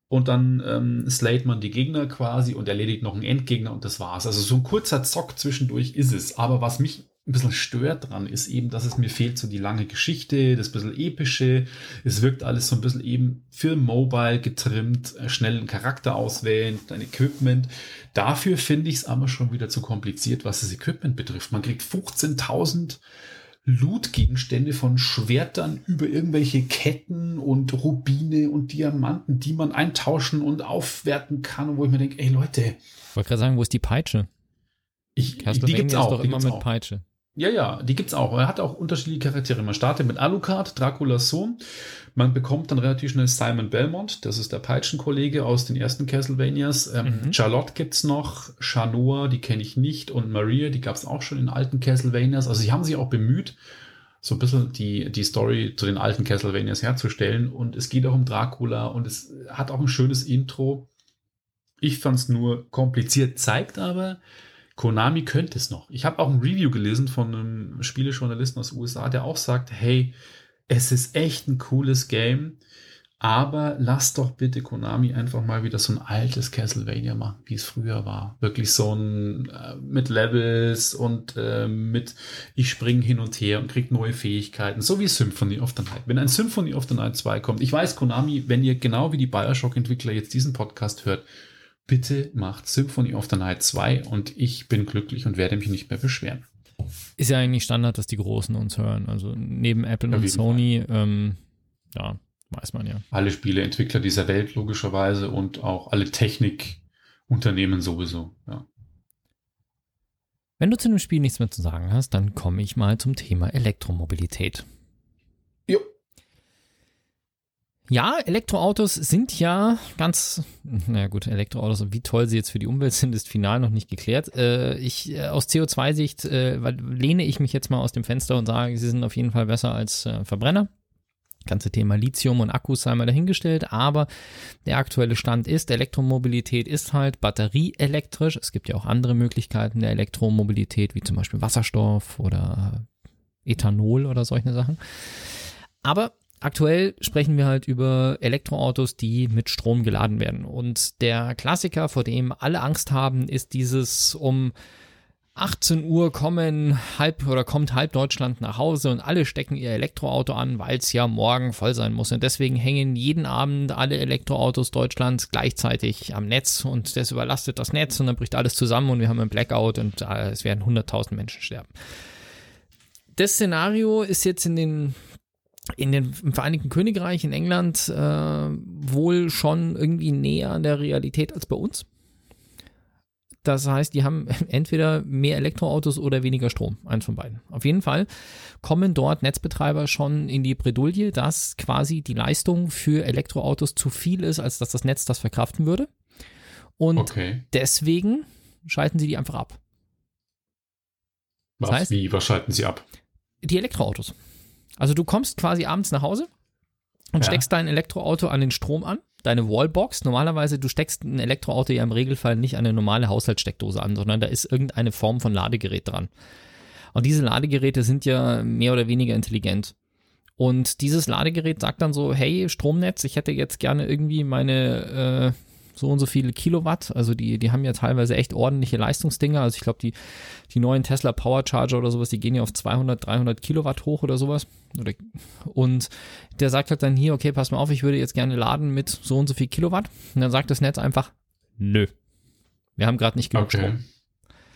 Und dann ähm, slayt man die Gegner quasi und erledigt noch einen Endgegner und das war's. Also so ein kurzer Zock zwischendurch ist es. Aber was mich ein bisschen stört dran, ist eben, dass es mir fehlt so die lange Geschichte, das bisschen epische. Es wirkt alles so ein bisschen eben für Mobile getrimmt, äh, schnell einen Charakter auswählen, dein Equipment. Dafür finde ich es aber schon wieder zu kompliziert, was das Equipment betrifft. Man kriegt 15.000 Loot-Gegenstände von Schwertern über irgendwelche Ketten und Rubine und Diamanten, die man eintauschen und aufwerten kann, wo ich mir denke, ey Leute. Ich wollte gerade sagen, wo ist die Peitsche? Ich, die gibt's auch. Ist doch immer mit auch. Peitsche. Ja, ja, die gibt's auch. Er hat auch unterschiedliche Charaktere. Man startet mit Alucard, Draculas Sohn. Man bekommt dann relativ schnell Simon Belmont, das ist der Peitschenkollege aus den ersten Castlevanias. Ähm, mhm. Charlotte gibt's noch, Shanoa, die kenne ich nicht, und Maria, die gab's auch schon in alten Castlevanias. Also sie haben sich auch bemüht, so ein bisschen die, die Story zu den alten Castlevanias herzustellen. Und es geht auch um Dracula und es hat auch ein schönes Intro. Ich fand's nur kompliziert, zeigt aber, Konami könnte es noch. Ich habe auch ein Review gelesen von einem Spielejournalisten aus den USA, der auch sagt, hey, es ist echt ein cooles Game, aber lass doch bitte Konami einfach mal wieder so ein altes Castlevania machen, wie es früher war. Wirklich so ein äh, mit Levels und äh, mit ich springe hin und her und krieg neue Fähigkeiten, so wie Symphony of the Night. Wenn ein Symphony of the Night 2 kommt, ich weiß Konami, wenn ihr genau wie die BioShock Entwickler jetzt diesen Podcast hört, bitte macht Symphony of the Night 2 und ich bin glücklich und werde mich nicht mehr beschweren. Ist ja eigentlich Standard, dass die Großen uns hören. Also neben Apple und Sony, ähm, ja, weiß man ja. Alle Spieleentwickler dieser Welt logischerweise und auch alle Technikunternehmen sowieso, ja. Wenn du zu dem Spiel nichts mehr zu sagen hast, dann komme ich mal zum Thema Elektromobilität. Ja, Elektroautos sind ja ganz, naja gut, Elektroautos, wie toll sie jetzt für die Umwelt sind, ist final noch nicht geklärt. Äh, ich, äh, aus CO2-Sicht äh, lehne ich mich jetzt mal aus dem Fenster und sage, sie sind auf jeden Fall besser als äh, Verbrenner. Ganze Thema Lithium und Akkus sei mal dahingestellt, aber der aktuelle Stand ist, Elektromobilität ist halt batterieelektrisch. Es gibt ja auch andere Möglichkeiten der Elektromobilität, wie zum Beispiel Wasserstoff oder Ethanol oder solche Sachen. Aber aktuell sprechen wir halt über Elektroautos, die mit Strom geladen werden. Und der Klassiker, vor dem alle Angst haben, ist dieses um 18 Uhr kommen halb oder kommt halb Deutschland nach Hause und alle stecken ihr Elektroauto an, weil es ja morgen voll sein muss. Und deswegen hängen jeden Abend alle Elektroautos Deutschlands gleichzeitig am Netz und das überlastet das Netz und dann bricht alles zusammen und wir haben einen Blackout und äh, es werden 100.000 Menschen sterben. Das Szenario ist jetzt in den in den, im Vereinigten Königreich, in England, äh, wohl schon irgendwie näher an der Realität als bei uns. Das heißt, die haben entweder mehr Elektroautos oder weniger Strom, eins von beiden. Auf jeden Fall kommen dort Netzbetreiber schon in die Bredouille, dass quasi die Leistung für Elektroautos zu viel ist, als dass das Netz das verkraften würde. Und okay. deswegen schalten sie die einfach ab. Was? Das heißt, Wie, was schalten sie ab? Die Elektroautos. Also du kommst quasi abends nach Hause und ja. steckst dein Elektroauto an den Strom an, deine Wallbox. Normalerweise, du steckst ein Elektroauto ja im Regelfall nicht an eine normale Haushaltssteckdose an, sondern da ist irgendeine Form von Ladegerät dran. Und diese Ladegeräte sind ja mehr oder weniger intelligent. Und dieses Ladegerät sagt dann so, hey, Stromnetz, ich hätte jetzt gerne irgendwie meine äh, so und so viele Kilowatt. Also die, die haben ja teilweise echt ordentliche Leistungsdinger. Also ich glaube, die, die neuen Tesla Powercharger oder sowas, die gehen ja auf 200, 300 Kilowatt hoch oder sowas. Und der sagt halt dann hier, okay, pass mal auf, ich würde jetzt gerne laden mit so und so viel Kilowatt. Und dann sagt das Netz einfach, nö. Wir haben gerade nicht genug okay. Strom.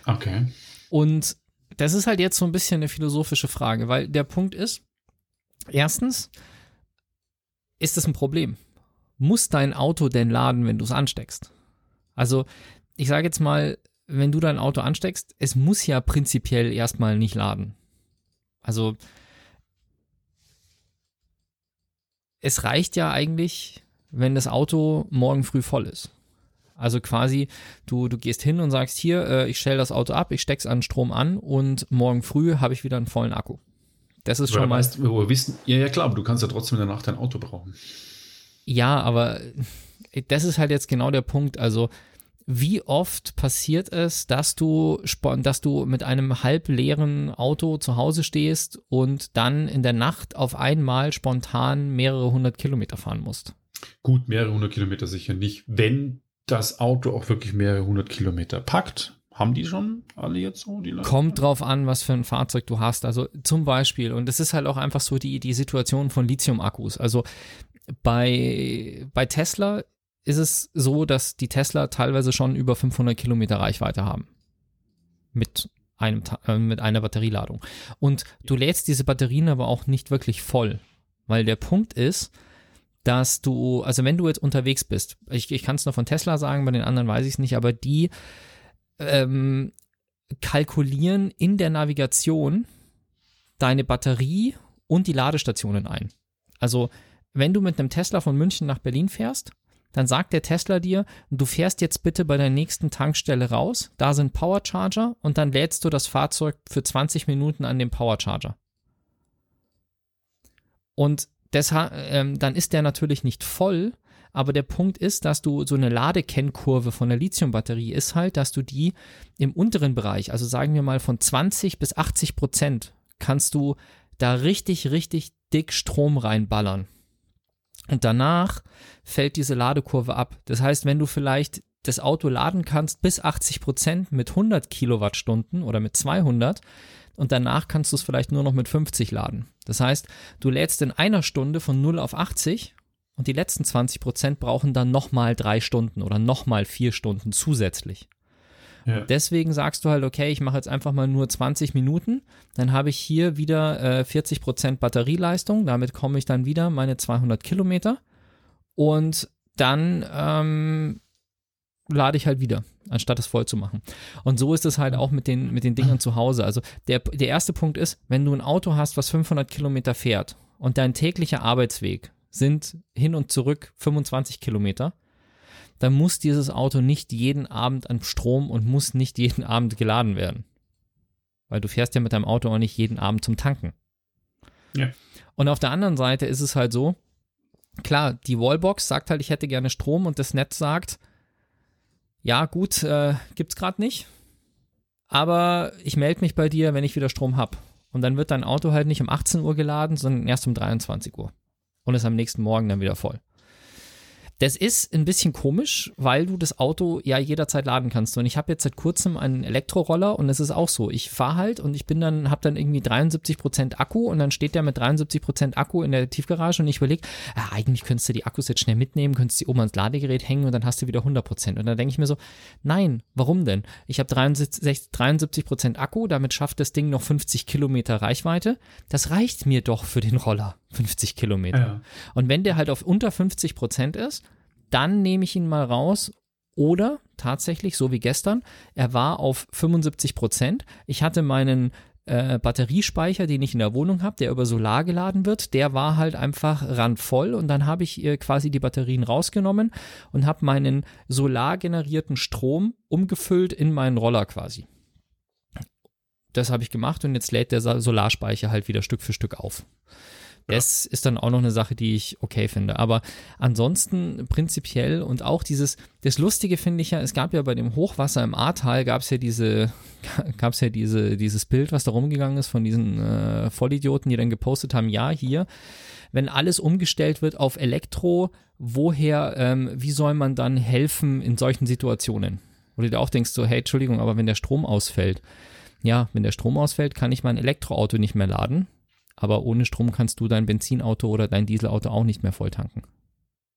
Okay. Und das ist halt jetzt so ein bisschen eine philosophische Frage, weil der Punkt ist, erstens ist es ein Problem muss dein Auto denn laden, wenn du es ansteckst? Also, ich sage jetzt mal, wenn du dein Auto ansteckst, es muss ja prinzipiell erstmal nicht laden. Also, es reicht ja eigentlich, wenn das Auto morgen früh voll ist. Also quasi, du, du gehst hin und sagst, hier, äh, ich stelle das Auto ab, ich steck's an Strom an und morgen früh habe ich wieder einen vollen Akku. Das ist schon mal. Weißt, wir wissen, ja, ja klar, aber du kannst ja trotzdem danach dein Auto brauchen. Ja, aber das ist halt jetzt genau der Punkt. Also, wie oft passiert es, dass du, dass du mit einem halbleeren Auto zu Hause stehst und dann in der Nacht auf einmal spontan mehrere hundert Kilometer fahren musst? Gut, mehrere hundert Kilometer sicher nicht. Wenn das Auto auch wirklich mehrere hundert Kilometer packt, haben die schon alle jetzt so? Die Kommt drauf an, was für ein Fahrzeug du hast. Also zum Beispiel, und das ist halt auch einfach so die, die Situation von Lithium-Akkus. Also bei, bei Tesla ist es so, dass die Tesla teilweise schon über 500 Kilometer Reichweite haben. Mit einem, äh, mit einer Batterieladung. Und du lädst diese Batterien aber auch nicht wirklich voll, weil der Punkt ist, dass du, also wenn du jetzt unterwegs bist, ich, ich kann es nur von Tesla sagen, bei den anderen weiß ich es nicht, aber die ähm, kalkulieren in der Navigation deine Batterie und die Ladestationen ein. Also wenn du mit einem Tesla von München nach Berlin fährst, dann sagt der Tesla dir, du fährst jetzt bitte bei der nächsten Tankstelle raus, da sind Powercharger und dann lädst du das Fahrzeug für 20 Minuten an dem Powercharger. Und deshalb, ähm, dann ist der natürlich nicht voll, aber der Punkt ist, dass du so eine Ladekennkurve von der Lithiumbatterie ist halt, dass du die im unteren Bereich, also sagen wir mal von 20 bis 80 Prozent, kannst du da richtig, richtig dick Strom reinballern. Und danach fällt diese Ladekurve ab. Das heißt, wenn du vielleicht das Auto laden kannst bis 80 Prozent mit 100 Kilowattstunden oder mit 200 und danach kannst du es vielleicht nur noch mit 50 laden. Das heißt, du lädst in einer Stunde von 0 auf 80 und die letzten 20 Prozent brauchen dann nochmal drei Stunden oder nochmal vier Stunden zusätzlich. Ja. Deswegen sagst du halt, okay, ich mache jetzt einfach mal nur 20 Minuten, dann habe ich hier wieder äh, 40 Prozent Batterieleistung, damit komme ich dann wieder meine 200 Kilometer und dann ähm, lade ich halt wieder, anstatt es voll zu machen. Und so ist es halt auch mit den, mit den Dingern zu Hause. Also der, der erste Punkt ist, wenn du ein Auto hast, was 500 Kilometer fährt und dein täglicher Arbeitsweg sind hin und zurück 25 Kilometer, dann muss dieses Auto nicht jeden Abend an Strom und muss nicht jeden Abend geladen werden. Weil du fährst ja mit deinem Auto auch nicht jeden Abend zum Tanken. Ja. Und auf der anderen Seite ist es halt so, klar, die Wallbox sagt halt, ich hätte gerne Strom und das Netz sagt, ja gut, äh, gibt's gerade nicht, aber ich melde mich bei dir, wenn ich wieder Strom habe. Und dann wird dein Auto halt nicht um 18 Uhr geladen, sondern erst um 23 Uhr. Und ist am nächsten Morgen dann wieder voll. Das ist ein bisschen komisch, weil du das Auto ja jederzeit laden kannst. Und ich habe jetzt seit kurzem einen Elektroroller und es ist auch so. Ich fahre halt und ich bin dann, habe dann irgendwie 73% Akku und dann steht der mit 73% Akku in der Tiefgarage und ich überlege, ja, eigentlich könntest du die Akkus jetzt schnell mitnehmen, könntest die oben ans Ladegerät hängen und dann hast du wieder 100%. Und dann denke ich mir so, nein, warum denn? Ich habe 73%, 73 Akku, damit schafft das Ding noch 50 Kilometer Reichweite. Das reicht mir doch für den Roller. 50 Kilometer. Ja. Und wenn der halt auf unter 50 Prozent ist, dann nehme ich ihn mal raus. Oder tatsächlich, so wie gestern, er war auf 75 Prozent. Ich hatte meinen äh, Batteriespeicher, den ich in der Wohnung habe, der über Solar geladen wird, der war halt einfach randvoll und dann habe ich äh, quasi die Batterien rausgenommen und habe meinen solar generierten Strom umgefüllt in meinen Roller quasi. Das habe ich gemacht und jetzt lädt der Solarspeicher halt wieder Stück für Stück auf. Das ist dann auch noch eine Sache, die ich okay finde. Aber ansonsten prinzipiell und auch dieses, das Lustige finde ich ja, es gab ja bei dem Hochwasser im Ahrtal, gab es ja diese, gab es ja diese, dieses Bild, was da rumgegangen ist von diesen äh, Vollidioten, die dann gepostet haben, ja, hier, wenn alles umgestellt wird auf Elektro, woher, ähm, wie soll man dann helfen in solchen Situationen? Wo du dir auch denkst, so, hey, Entschuldigung, aber wenn der Strom ausfällt, ja, wenn der Strom ausfällt, kann ich mein Elektroauto nicht mehr laden aber ohne Strom kannst du dein Benzinauto oder dein Dieselauto auch nicht mehr voll tanken.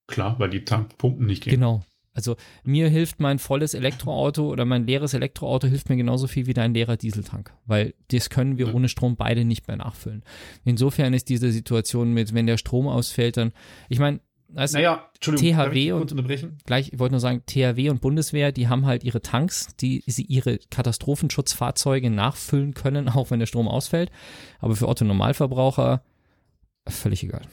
Klar, weil die Tankpumpen nicht gehen. Genau. Also mir hilft mein volles Elektroauto oder mein leeres Elektroauto hilft mir genauso viel wie dein leerer Dieseltank, weil das können wir ja. ohne Strom beide nicht mehr nachfüllen. Insofern ist diese Situation mit, wenn der Strom ausfällt, dann, ich meine, also naja, THW und gleich, ich wollte nur sagen, THW und Bundeswehr, die haben halt ihre Tanks, die sie ihre Katastrophenschutzfahrzeuge nachfüllen können, auch wenn der Strom ausfällt. Aber für Otto Normalverbraucher völlig egal.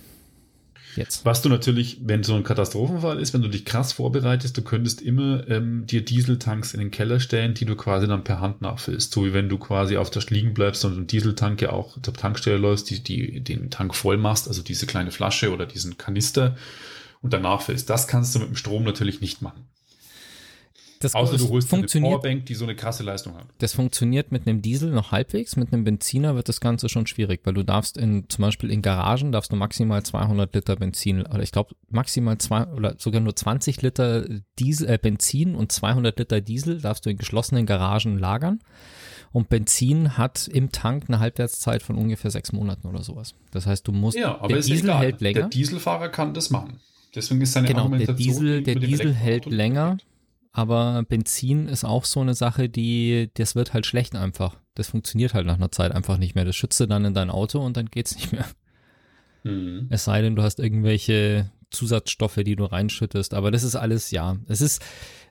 Jetzt. Was du natürlich, wenn so ein Katastrophenfall ist, wenn du dich krass vorbereitest, du könntest immer ähm, dir Dieseltanks in den Keller stellen, die du quasi dann per Hand nachfüllst. So wie wenn du quasi auf der liegen bleibst und im Dieseltank ja auch zur Tankstelle läufst, die, die den Tank voll machst, also diese kleine Flasche oder diesen Kanister und danach füllst. Das kannst du mit dem Strom natürlich nicht machen. Das Außer du holst eine Powerbank, die so eine krasse Leistung hat. Das funktioniert mit einem Diesel noch halbwegs, mit einem Benziner wird das Ganze schon schwierig, weil du darfst in, zum Beispiel in Garagen darfst du maximal 200 Liter Benzin, oder ich glaube maximal zwei oder sogar nur 20 Liter Diesel, äh, Benzin und 200 Liter Diesel darfst du in geschlossenen Garagen lagern. Und Benzin hat im Tank eine Halbwertszeit von ungefähr sechs Monaten oder sowas. Das heißt, du musst, ja, aber der Diesel hält länger. Der Dieselfahrer kann das machen. Deswegen ist seine genau, Argumentation der Diesel, der Diesel hält länger. Aber Benzin ist auch so eine Sache, die, das wird halt schlecht einfach. Das funktioniert halt nach einer Zeit einfach nicht mehr. Das schützt du dann in dein Auto und dann geht's nicht mehr. Mhm. Es sei denn, du hast irgendwelche Zusatzstoffe, die du reinschüttest. Aber das ist alles, ja, es ist,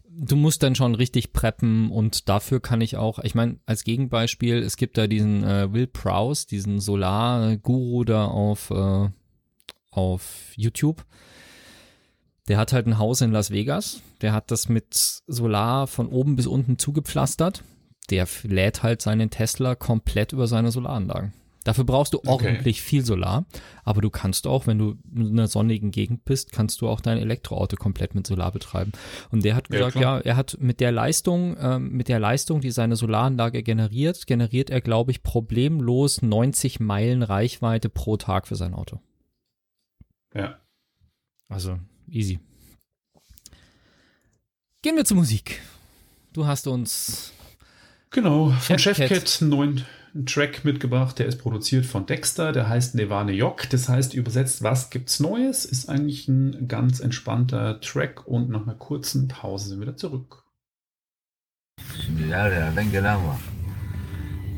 du musst dann schon richtig preppen und dafür kann ich auch, ich meine, als Gegenbeispiel, es gibt da diesen äh, Will Prowse, diesen Solar-Guru da auf, äh, auf YouTube. Der hat halt ein Haus in Las Vegas. Der hat das mit Solar von oben bis unten zugepflastert. Der lädt halt seinen Tesla komplett über seine Solaranlagen. Dafür brauchst du ordentlich okay. viel Solar, aber du kannst auch, wenn du in einer sonnigen Gegend bist, kannst du auch dein Elektroauto komplett mit Solar betreiben. Und der hat gesagt, ja, ja er hat mit der Leistung, ähm, mit der Leistung, die seine Solaranlage generiert, generiert er, glaube ich, problemlos 90 Meilen Reichweite pro Tag für sein Auto. Ja. Also easy. Gehen wir zur Musik. Du hast uns Genau, von Chefcat einen neuen Track mitgebracht, der ist produziert von Dexter, der heißt Nevane Yok. Das heißt übersetzt, was gibt's Neues? Ist eigentlich ein ganz entspannter Track und nach einer kurzen Pause sind wir wieder zurück. Şimdi her yerden gelen var.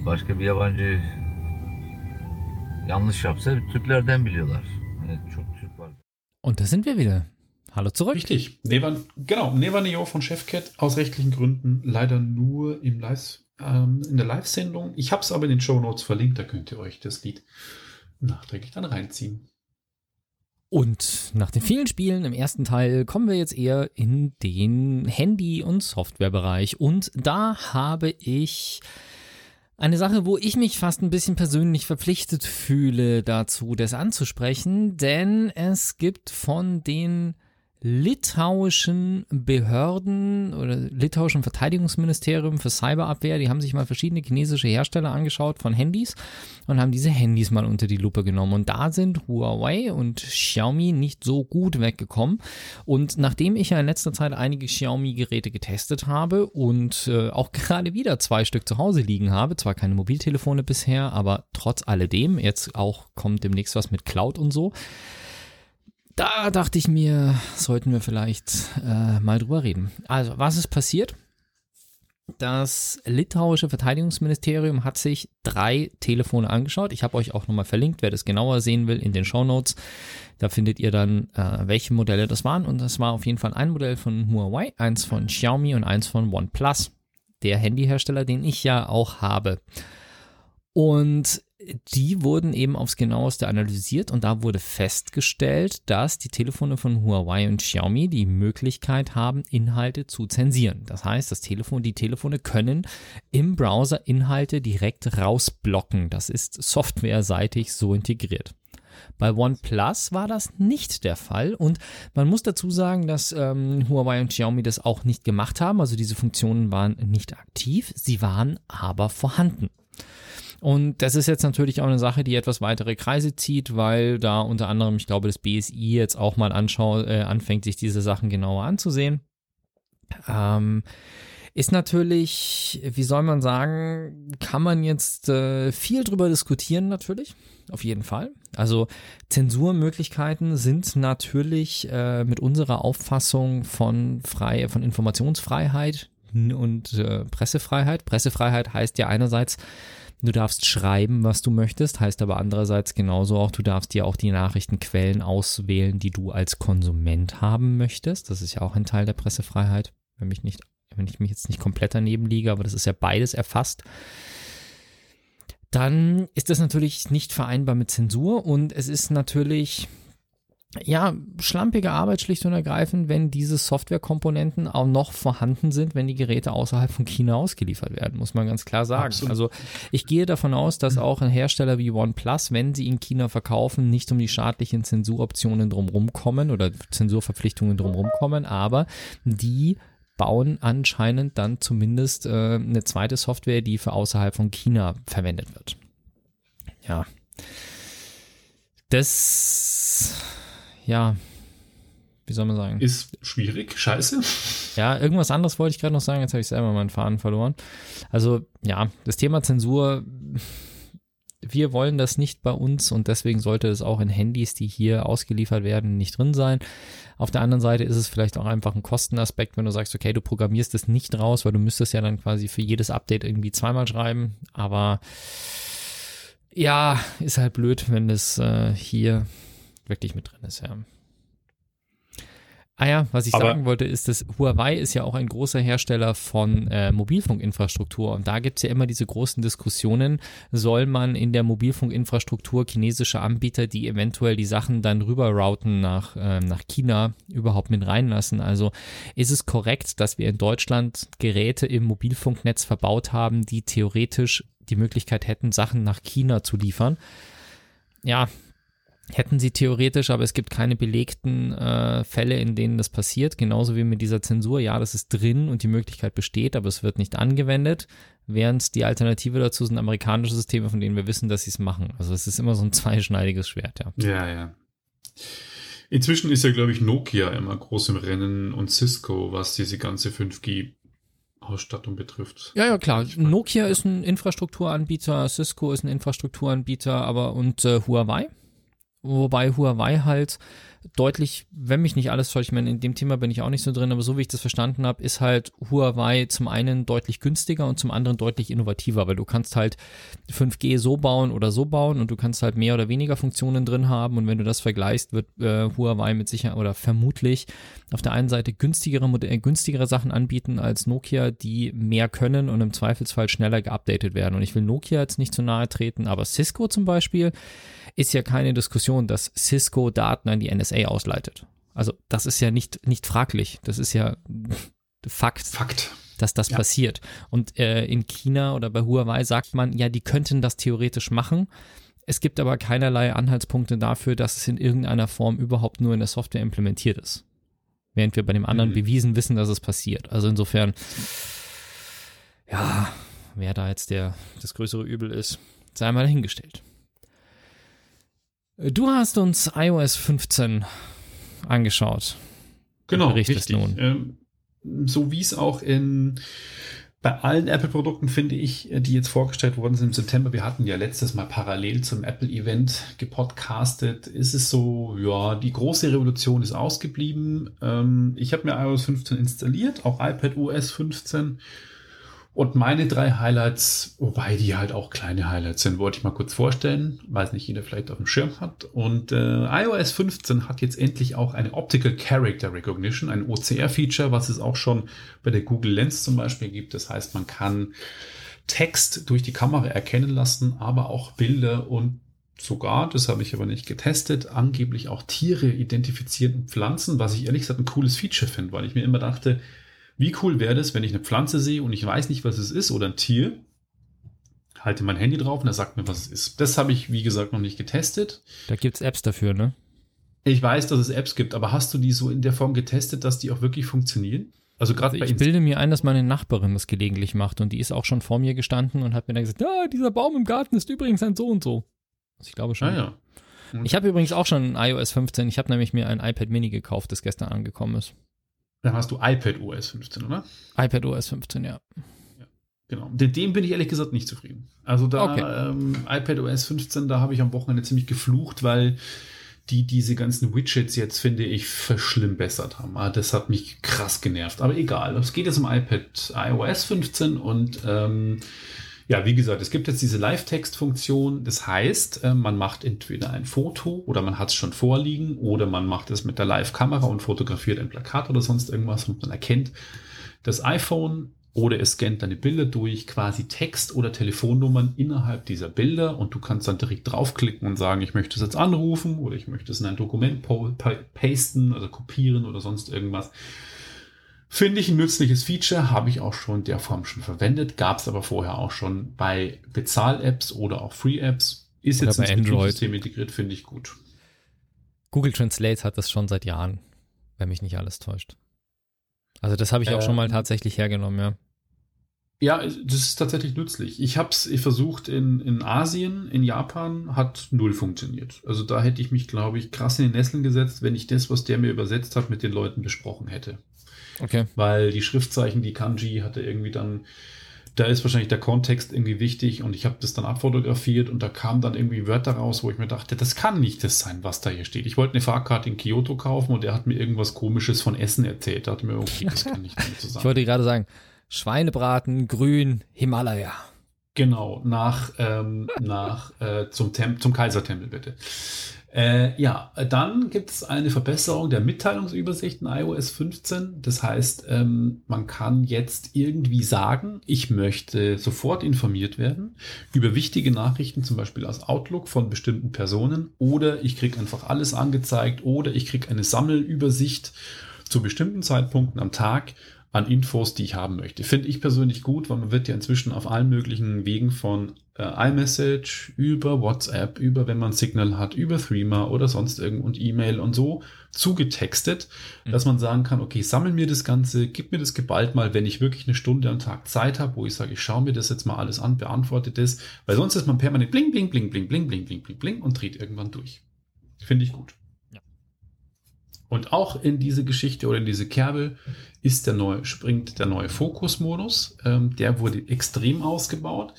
Başka bir yabancı yanlış yapsa Türklerden biliyorlar. Yani çok Türk var. Und da sind wir wieder. Hallo zurück. Richtig. Nevan, genau, Nevaneo von Chefcat aus rechtlichen Gründen leider nur im Live, ähm, in der Live-Sendung. Ich habe es aber in den Show Notes verlinkt, da könnt ihr euch das Lied nachträglich dann reinziehen. Und nach den vielen Spielen im ersten Teil kommen wir jetzt eher in den Handy- und Softwarebereich. Und da habe ich eine Sache, wo ich mich fast ein bisschen persönlich verpflichtet fühle, dazu das anzusprechen, denn es gibt von den litauischen Behörden oder litauischen Verteidigungsministerium für Cyberabwehr, die haben sich mal verschiedene chinesische Hersteller angeschaut von Handys und haben diese Handys mal unter die Lupe genommen. Und da sind Huawei und Xiaomi nicht so gut weggekommen. Und nachdem ich ja in letzter Zeit einige Xiaomi-Geräte getestet habe und äh, auch gerade wieder zwei Stück zu Hause liegen habe, zwar keine Mobiltelefone bisher, aber trotz alledem, jetzt auch kommt demnächst was mit Cloud und so, da dachte ich mir, sollten wir vielleicht äh, mal drüber reden. Also, was ist passiert? Das litauische Verteidigungsministerium hat sich drei Telefone angeschaut. Ich habe euch auch nochmal verlinkt, wer das genauer sehen will, in den Show Notes. Da findet ihr dann, äh, welche Modelle das waren. Und das war auf jeden Fall ein Modell von Huawei, eins von Xiaomi und eins von OnePlus, der Handyhersteller, den ich ja auch habe. Und die wurden eben aufs genaueste analysiert und da wurde festgestellt, dass die Telefone von Huawei und Xiaomi die Möglichkeit haben, Inhalte zu zensieren. Das heißt, das Telefon, die Telefone können im Browser Inhalte direkt rausblocken. Das ist softwareseitig so integriert. Bei OnePlus war das nicht der Fall und man muss dazu sagen, dass ähm, Huawei und Xiaomi das auch nicht gemacht haben. Also diese Funktionen waren nicht aktiv, sie waren aber vorhanden. Und das ist jetzt natürlich auch eine Sache, die etwas weitere Kreise zieht, weil da unter anderem, ich glaube, das BSI jetzt auch mal anschaut, äh, anfängt, sich diese Sachen genauer anzusehen. Ähm, ist natürlich, wie soll man sagen, kann man jetzt äh, viel drüber diskutieren natürlich, auf jeden Fall. Also Zensurmöglichkeiten sind natürlich äh, mit unserer Auffassung von frei, von Informationsfreiheit und äh, Pressefreiheit. Pressefreiheit heißt ja einerseits, Du darfst schreiben, was du möchtest, heißt aber andererseits genauso auch, du darfst dir auch die Nachrichtenquellen auswählen, die du als Konsument haben möchtest. Das ist ja auch ein Teil der Pressefreiheit, wenn mich nicht, wenn ich mich jetzt nicht komplett daneben liege, aber das ist ja beides erfasst. Dann ist das natürlich nicht vereinbar mit Zensur und es ist natürlich ja, schlampige Arbeit schlicht und ergreifend, wenn diese Softwarekomponenten auch noch vorhanden sind, wenn die Geräte außerhalb von China ausgeliefert werden, muss man ganz klar sagen. Absolut. Also ich gehe davon aus, dass mhm. auch ein Hersteller wie OnePlus, wenn sie in China verkaufen, nicht um die staatlichen Zensuroptionen drumherum kommen oder Zensurverpflichtungen drumherum kommen, aber die bauen anscheinend dann zumindest äh, eine zweite Software, die für außerhalb von China verwendet wird. Ja. Das ja, wie soll man sagen? Ist schwierig, scheiße. Ja, irgendwas anderes wollte ich gerade noch sagen, jetzt habe ich selber meinen Faden verloren. Also, ja, das Thema Zensur wir wollen das nicht bei uns und deswegen sollte es auch in Handys, die hier ausgeliefert werden, nicht drin sein. Auf der anderen Seite ist es vielleicht auch einfach ein Kostenaspekt, wenn du sagst, okay, du programmierst es nicht raus, weil du müsstest ja dann quasi für jedes Update irgendwie zweimal schreiben, aber ja, ist halt blöd, wenn das äh, hier wirklich mit drin ist, ja. Ah ja, was ich Aber- sagen wollte, ist, dass Huawei ist ja auch ein großer Hersteller von äh, Mobilfunkinfrastruktur und da gibt's ja immer diese großen Diskussionen, soll man in der Mobilfunkinfrastruktur chinesische Anbieter, die eventuell die Sachen dann rüberrouten nach, ähm, nach China, überhaupt mit reinlassen? Also ist es korrekt, dass wir in Deutschland Geräte im Mobilfunknetz verbaut haben, die theoretisch die Möglichkeit hätten, Sachen nach China zu liefern? Ja, Hätten sie theoretisch, aber es gibt keine belegten äh, Fälle, in denen das passiert. Genauso wie mit dieser Zensur. Ja, das ist drin und die Möglichkeit besteht, aber es wird nicht angewendet. Während die Alternative dazu sind amerikanische Systeme, von denen wir wissen, dass sie es machen. Also es ist immer so ein zweischneidiges Schwert, ja. Ja, ja. Inzwischen ist ja, glaube ich, Nokia immer groß im Rennen und Cisco, was diese ganze 5G-Ausstattung betrifft. Ja, ja, klar. Nokia ist ein Infrastrukturanbieter, Cisco ist ein Infrastrukturanbieter, aber und äh, Huawei. Wobei Huawei halt deutlich, wenn mich nicht alles täuscht, ich meine, in dem Thema bin ich auch nicht so drin, aber so wie ich das verstanden habe, ist halt Huawei zum einen deutlich günstiger und zum anderen deutlich innovativer, weil du kannst halt 5G so bauen oder so bauen und du kannst halt mehr oder weniger Funktionen drin haben und wenn du das vergleichst, wird äh, Huawei mit Sicherheit oder vermutlich auf der einen Seite günstigere, äh, günstigere Sachen anbieten als Nokia, die mehr können und im Zweifelsfall schneller geupdatet werden. Und ich will Nokia jetzt nicht zu nahe treten, aber Cisco zum Beispiel ist ja keine Diskussion, dass Cisco Daten an die NSA ausleitet. Also das ist ja nicht, nicht fraglich. Das ist ja Fakt, Fakt. dass das Ja. passiert. Und äh, in China oder bei Huawei sagt man, ja, die könnten das theoretisch machen. Es gibt aber keinerlei Anhaltspunkte dafür, dass es in irgendeiner Form überhaupt nur in der Software implementiert ist. Während wir bei dem anderen Mhm. bewiesen wissen, dass es passiert. Also insofern, ja, wer da jetzt der, das größere Übel ist, sei mal dahingestellt. Du hast uns iOS 15 angeschaut. Genau, richtig. nun. Ähm, so wie es auch in bei allen Apple-Produkten finde ich, äh, die jetzt vorgestellt worden sind im September, wir hatten ja letztes Mal parallel zum Apple-Event gepodcastet, ist es so, ja, die große Revolution ist ausgeblieben. Ähm, ich habe mir iOS 15 installiert, auch iPad OS 15 und meine drei Highlights, wobei die halt auch kleine Highlights sind, wollte ich mal kurz vorstellen, weil es nicht jeder vielleicht auf dem Schirm hat. Und äh, iOS 15 hat jetzt endlich auch eine Optical Character Recognition, ein OCR-Feature, was es auch schon bei der Google Lens zum Beispiel gibt. Das heißt, man kann Text durch die Kamera erkennen lassen, aber auch Bilder und sogar, das habe ich aber nicht getestet, angeblich auch Tiere identifizieren und Pflanzen, was ich ehrlich gesagt ein cooles Feature finde, weil ich mir immer dachte, wie cool wäre das, wenn ich eine Pflanze sehe und ich weiß nicht, was es ist oder ein Tier, halte mein Handy drauf und er sagt mir, was es ist. Das habe ich, wie gesagt, noch nicht getestet. Da gibt's Apps dafür, ne? Ich weiß, dass es Apps gibt, aber hast du die so in der Form getestet, dass die auch wirklich funktionieren? Also gerade Also ich Insta- bilde mir ein, dass meine Nachbarin das gelegentlich macht und die ist auch schon vor mir gestanden und hat mir dann gesagt, ja, dieser Baum im Garten ist übrigens ein so und so. Also ich glaube schon. Ah, ja. Ich habe übrigens auch schon ein iOS 15. Ich habe nämlich mir ein iPad Mini gekauft, das gestern angekommen ist. Dann hast du iPad OS 15, oder? iPad OS 15, ja. Genau. Mit dem bin ich ehrlich gesagt nicht zufrieden. Also da Okay. ähm, iPad OS 15, da habe ich am Wochenende ziemlich geflucht, weil die diese ganzen Widgets jetzt, finde ich, verschlimmbessert haben. Ah, Das hat mich krass genervt. Aber egal. Es geht jetzt um iPad iOS 15 und ähm, ja, wie gesagt, es gibt jetzt diese Live-Text-Funktion. Das heißt, äh, man macht entweder ein Foto oder man hat es schon vorliegen oder man macht es mit der Live-Kamera und fotografiert ein Plakat oder sonst irgendwas und man erkennt das iPhone oder es scannt deine Bilder durch, quasi Text oder Telefonnummern innerhalb dieser Bilder und du kannst dann direkt draufklicken und sagen, ich möchte es jetzt anrufen oder ich möchte es in ein Dokument pasten oder kopieren oder sonst irgendwas. Finde ich ein nützliches Feature, habe ich auch schon der Form schon verwendet, gab es aber vorher auch schon bei Bezahl-Apps oder auch Free-Apps. Ist Oder jetzt bei ins Android. Betriebssystem integriert, finde ich gut. Google Translate hat das schon seit Jahren, wenn mich nicht alles täuscht. Also das habe ich auch schon mal Ähm, tatsächlich hergenommen, ja. Ja, das ist tatsächlich nützlich. Ich habe es versucht in, in Asien, in Japan hat null funktioniert. Also da hätte ich mich, glaube ich, krass in den Nesseln gesetzt, wenn ich das, was der mir übersetzt hat, mit den Leuten besprochen hätte. Okay. Weil die Schriftzeichen, die Kanji hatte irgendwie dann da ist wahrscheinlich der Kontext irgendwie wichtig und ich habe das dann abfotografiert und da kamen dann irgendwie Wörter raus, wo ich mir dachte, das kann nicht das sein, was da hier steht. Ich wollte eine Fahrkarte in Kyoto kaufen und er hat mir irgendwas komisches von Essen erzählt. Da dachte mir, okay, das kann nicht damit Ich zusammen. wollte gerade sagen, Schweinebraten, grün, Himalaya. Genau, nach, ähm, nach äh, zum, Tem zum Kaisertempel bitte. Äh, ja, dann gibt es eine Verbesserung der Mitteilungsübersicht in iOS 15. Das heißt, ähm, man kann jetzt irgendwie sagen, ich möchte sofort informiert werden über wichtige Nachrichten, zum Beispiel aus Outlook von bestimmten Personen, oder ich kriege einfach alles angezeigt, oder ich kriege eine Sammelübersicht zu bestimmten Zeitpunkten am Tag an Infos, die ich haben möchte. Finde ich persönlich gut, weil man wird ja inzwischen auf allen möglichen Wegen von äh, iMessage über WhatsApp, über wenn man Signal hat, über Threema oder sonst irgend und E-Mail und so zugetextet, Mhm. dass man sagen kann, okay, sammel mir das Ganze, gib mir das geballt mal, wenn ich wirklich eine Stunde am Tag Zeit habe, wo ich sage, ich schaue mir das jetzt mal alles an, beantworte das, weil sonst ist man permanent bling, bling, bling, bling, bling, bling, bling, bling, bling und dreht irgendwann durch. Finde ich gut. Und auch in diese Geschichte oder in diese Kerbe ist der neue, springt der neue Fokusmodus. Ähm, der wurde extrem ausgebaut.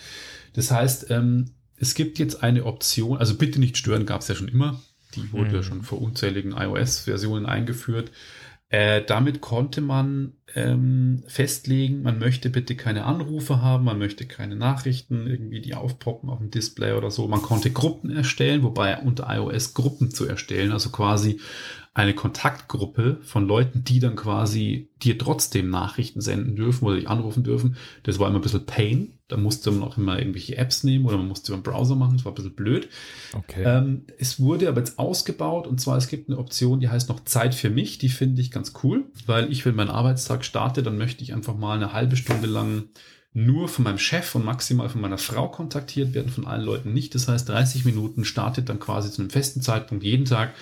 Das heißt, ähm, es gibt jetzt eine Option, also bitte nicht stören, gab es ja schon immer. Die wurde ja Mhm. schon vor unzähligen iOS-Versionen eingeführt. Äh, damit konnte man ähm, festlegen, man möchte bitte keine Anrufe haben, man möchte keine Nachrichten irgendwie, die aufpoppen auf dem Display oder so. Man konnte Gruppen erstellen, wobei unter iOS Gruppen zu erstellen, also quasi eine Kontaktgruppe von Leuten, die dann quasi dir trotzdem Nachrichten senden dürfen oder dich anrufen dürfen. Das war immer ein bisschen Pain. Da musste man auch immer irgendwelche Apps nehmen oder man musste über den Browser machen. Das war ein bisschen blöd. Okay. Ähm, es wurde aber jetzt ausgebaut und zwar es gibt eine Option, die heißt noch Zeit für mich. Die finde ich ganz cool, weil ich, wenn mein Arbeitstag starte, dann möchte ich einfach mal eine halbe Stunde lang nur von meinem Chef und maximal von meiner Frau kontaktiert werden, von allen Leuten nicht. Das heißt, 30 Minuten startet dann quasi zu einem festen Zeitpunkt jeden Tag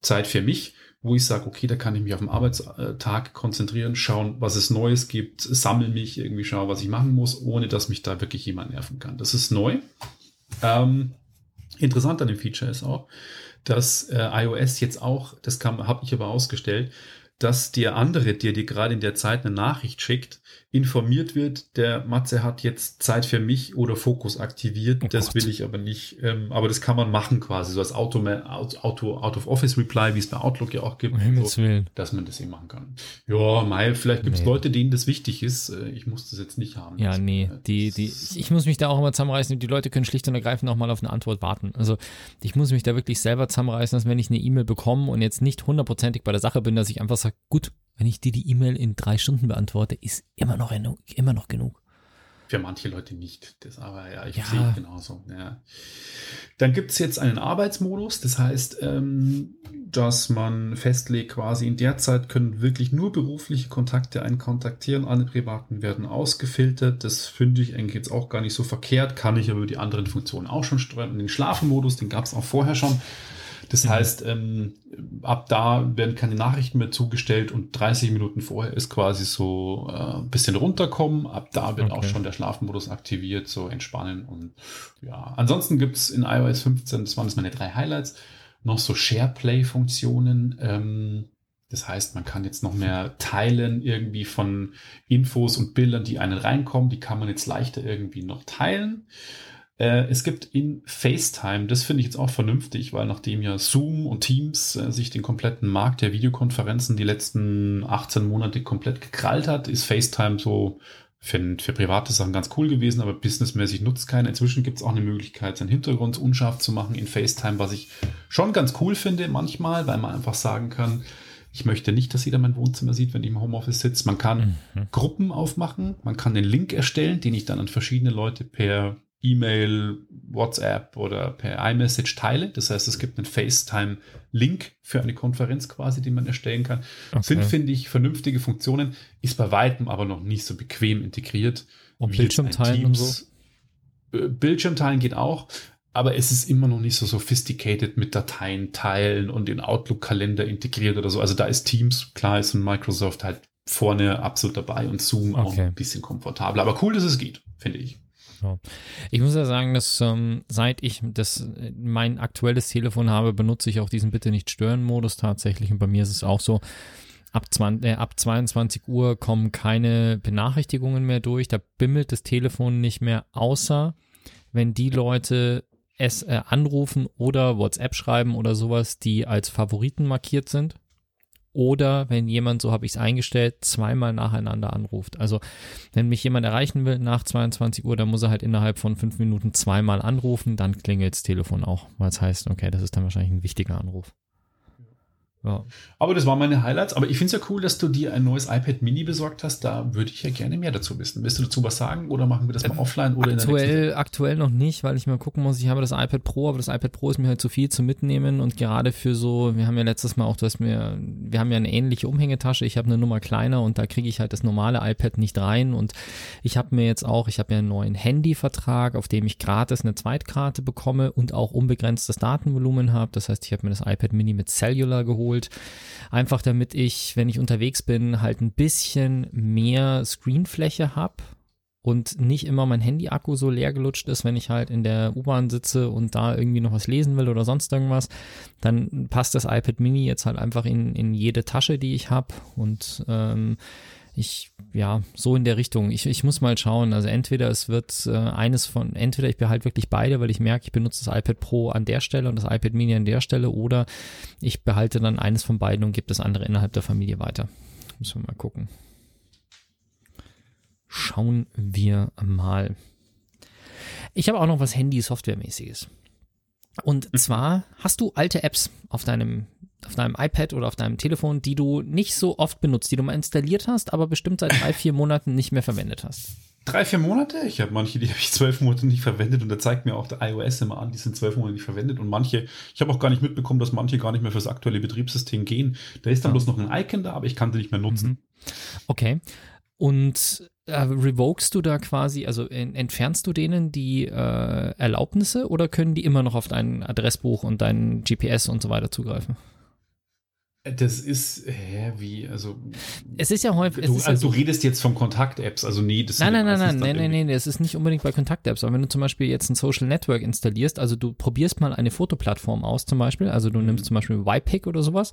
Zeit für mich, wo ich sage, okay, da kann ich mich auf den Arbeitstag konzentrieren, schauen, was es Neues gibt, sammle mich, irgendwie schauen, was ich machen muss, ohne dass mich da wirklich jemand nerven kann. Das ist neu. Ähm, interessant an dem Feature ist auch, dass äh, iOS jetzt auch, das habe ich aber ausgestellt, dass der andere, der dir gerade in der Zeit eine Nachricht schickt, informiert wird, der Matze hat jetzt Zeit für mich oder Fokus aktiviert. Oh das Gott. will ich aber nicht. Ähm, aber das kann man machen quasi, so als Auto, Auto, Out of Office Reply, wie es bei Outlook ja auch gibt. um so, dass man das eben machen kann. Ja, Mai, vielleicht gibt es Nee. Leute, denen das wichtig ist. Äh, Ich muss das jetzt nicht haben. Ja, nee, äh, die, die, ich muss mich da auch immer zusammenreißen. Die Leute können schlicht und ergreifend auch mal auf eine Antwort warten. Also ich muss mich da wirklich selber zusammenreißen, dass wenn ich eine E-Mail bekomme und jetzt nicht hundertprozentig bei der Sache bin, dass ich einfach sage, gut, wenn ich dir die E-Mail in drei Stunden beantworte, ist immer noch, immer noch genug. Für manche Leute nicht. Das aber ja, ich Ja. sehe genauso. Ja. Dann gibt es jetzt einen Arbeitsmodus, das heißt, ähm, dass man festlegt, quasi in der Zeit können wirklich nur berufliche Kontakte einen kontaktieren, alle privaten werden ausgefiltert. Das finde ich eigentlich jetzt auch gar nicht so verkehrt, kann ich aber über die anderen Funktionen auch schon steuern. Und den Schlafenmodus, den gab es auch vorher schon. Das Mhm. heißt, ähm, ab da werden keine Nachrichten mehr zugestellt und 30 Minuten vorher ist quasi so äh, ein bisschen runterkommen. Ab da wird auch Okay. schon der Schlafmodus aktiviert, so entspannen und ja. Ansonsten gibt es in iOS 15, das waren jetzt meine drei Highlights, noch so SharePlay-Funktionen. Ähm, das heißt, man kann jetzt noch mehr teilen irgendwie von Infos und Bildern, die einen reinkommen. Die kann man jetzt leichter irgendwie noch teilen. Äh, es gibt in FaceTime, das finde ich jetzt auch vernünftig, weil nachdem ja Zoom und Teams äh, sich den kompletten Markt der Videokonferenzen die letzten 18 Monate komplett gekrallt hat, ist FaceTime so für, für private Sachen ganz cool gewesen, aber businessmäßig nutzt keiner. Inzwischen gibt es auch eine Möglichkeit, seinen Hintergrund unscharf zu machen in FaceTime, was ich schon ganz cool finde manchmal, weil man einfach sagen kann, ich möchte nicht, dass jeder mein Wohnzimmer sieht, wenn ich im Homeoffice sitze. Man kann Mhm. Gruppen aufmachen, man kann den Link erstellen, den ich dann an verschiedene Leute per E-Mail, WhatsApp oder per iMessage teile. Das heißt, es gibt einen FaceTime-Link für eine Konferenz quasi, den man erstellen kann. Sind, finde ich, vernünftige Funktionen, ist bei weitem aber noch nicht so bequem integriert. Und Bildschirmteilen und so. Äh, Bildschirmteilen geht auch, aber es ist immer noch nicht so sophisticated mit Dateien teilen und in Outlook-Kalender integriert oder so. Also da ist Teams, klar ist und Microsoft halt vorne absolut dabei und Zoom auch Okay. ein bisschen komfortabler. Aber cool, dass es geht, finde ich. Ich muss ja sagen, dass ähm, seit ich das mein aktuelles Telefon habe, benutze ich auch diesen Bitte nicht stören Modus tatsächlich. Und bei mir ist es auch so. ab, 20, äh, ab 22 Uhr kommen keine Benachrichtigungen mehr durch, da bimmelt das Telefon nicht mehr, außer wenn die Leute es äh, anrufen oder WhatsApp schreiben oder sowas, die als Favoriten markiert sind. Oder wenn jemand, so habe ich es eingestellt, zweimal nacheinander anruft. Also wenn mich jemand erreichen will nach 22 Uhr, dann muss er halt innerhalb von fünf Minuten zweimal anrufen, dann klingelt das Telefon auch, weil es heißt, okay, das ist dann wahrscheinlich ein wichtiger Anruf. Ja. Aber das waren meine Highlights. Aber ich finde es ja cool, dass du dir ein neues iPad Mini besorgt hast. Da würde ich ja gerne mehr dazu wissen. Willst du dazu was sagen oder machen wir das mal ähm, offline oder aktuell, aktuell noch nicht, weil ich mal gucken muss. Ich habe das iPad Pro, aber das iPad Pro ist mir halt zu viel zu mitnehmen und gerade für so, wir haben ja letztes Mal auch, du hast mir, wir haben ja eine ähnliche Umhängetasche. Ich habe eine Nummer kleiner und da kriege ich halt das normale iPad nicht rein und ich habe mir jetzt auch, ich habe ja einen neuen Handyvertrag, auf dem ich gratis eine Zweitkarte bekomme und auch unbegrenztes Datenvolumen habe. Das heißt, ich habe mir das iPad Mini mit Cellular geholt geholt. Einfach damit ich, wenn ich unterwegs bin, halt ein bisschen mehr Screenfläche habe und nicht immer mein Handy-Akku so leer gelutscht ist, wenn ich halt in der U-Bahn sitze und da irgendwie noch was lesen will oder sonst irgendwas, dann passt das iPad Mini jetzt halt einfach in, in jede Tasche, die ich habe und ähm, ich, ja, so in der Richtung. Ich, ich muss mal schauen. Also entweder es wird äh, eines von, entweder ich behalte wirklich beide, weil ich merke, ich benutze das iPad Pro an der Stelle und das iPad Mini an der Stelle, oder ich behalte dann eines von beiden und gebe das andere innerhalb der Familie weiter. Müssen wir mal gucken. Schauen wir mal. Ich habe auch noch was Handy-Software-mäßiges. Und mhm. zwar hast du alte Apps auf deinem auf deinem iPad oder auf deinem Telefon, die du nicht so oft benutzt, die du mal installiert hast, aber bestimmt seit drei, vier Monaten nicht mehr verwendet hast. Drei, vier Monate? Ich habe manche, die habe ich zwölf Monate nicht verwendet und da zeigt mir auch der iOS immer an, die sind zwölf Monate nicht verwendet und manche, ich habe auch gar nicht mitbekommen, dass manche gar nicht mehr fürs aktuelle Betriebssystem gehen. Da ist dann ja. bloß noch ein Icon da, aber ich kann sie nicht mehr nutzen. Mhm. Okay. Und äh, revokest du da quasi, also in, entfernst du denen die äh, Erlaubnisse oder können die immer noch auf dein Adressbuch und dein GPS und so weiter zugreifen? Das ist, hä, wie, also. Es ist ja häufig. Du, also, ja so, du redest jetzt von Kontakt-Apps, also nee, das Nein, nein, nein, nein, nein, nein, nein, das ist nicht unbedingt bei Kontakt-Apps, aber wenn du zum Beispiel jetzt ein Social Network installierst, also du probierst mal eine Fotoplattform aus, zum Beispiel, also du nimmst zum Beispiel YPic oder sowas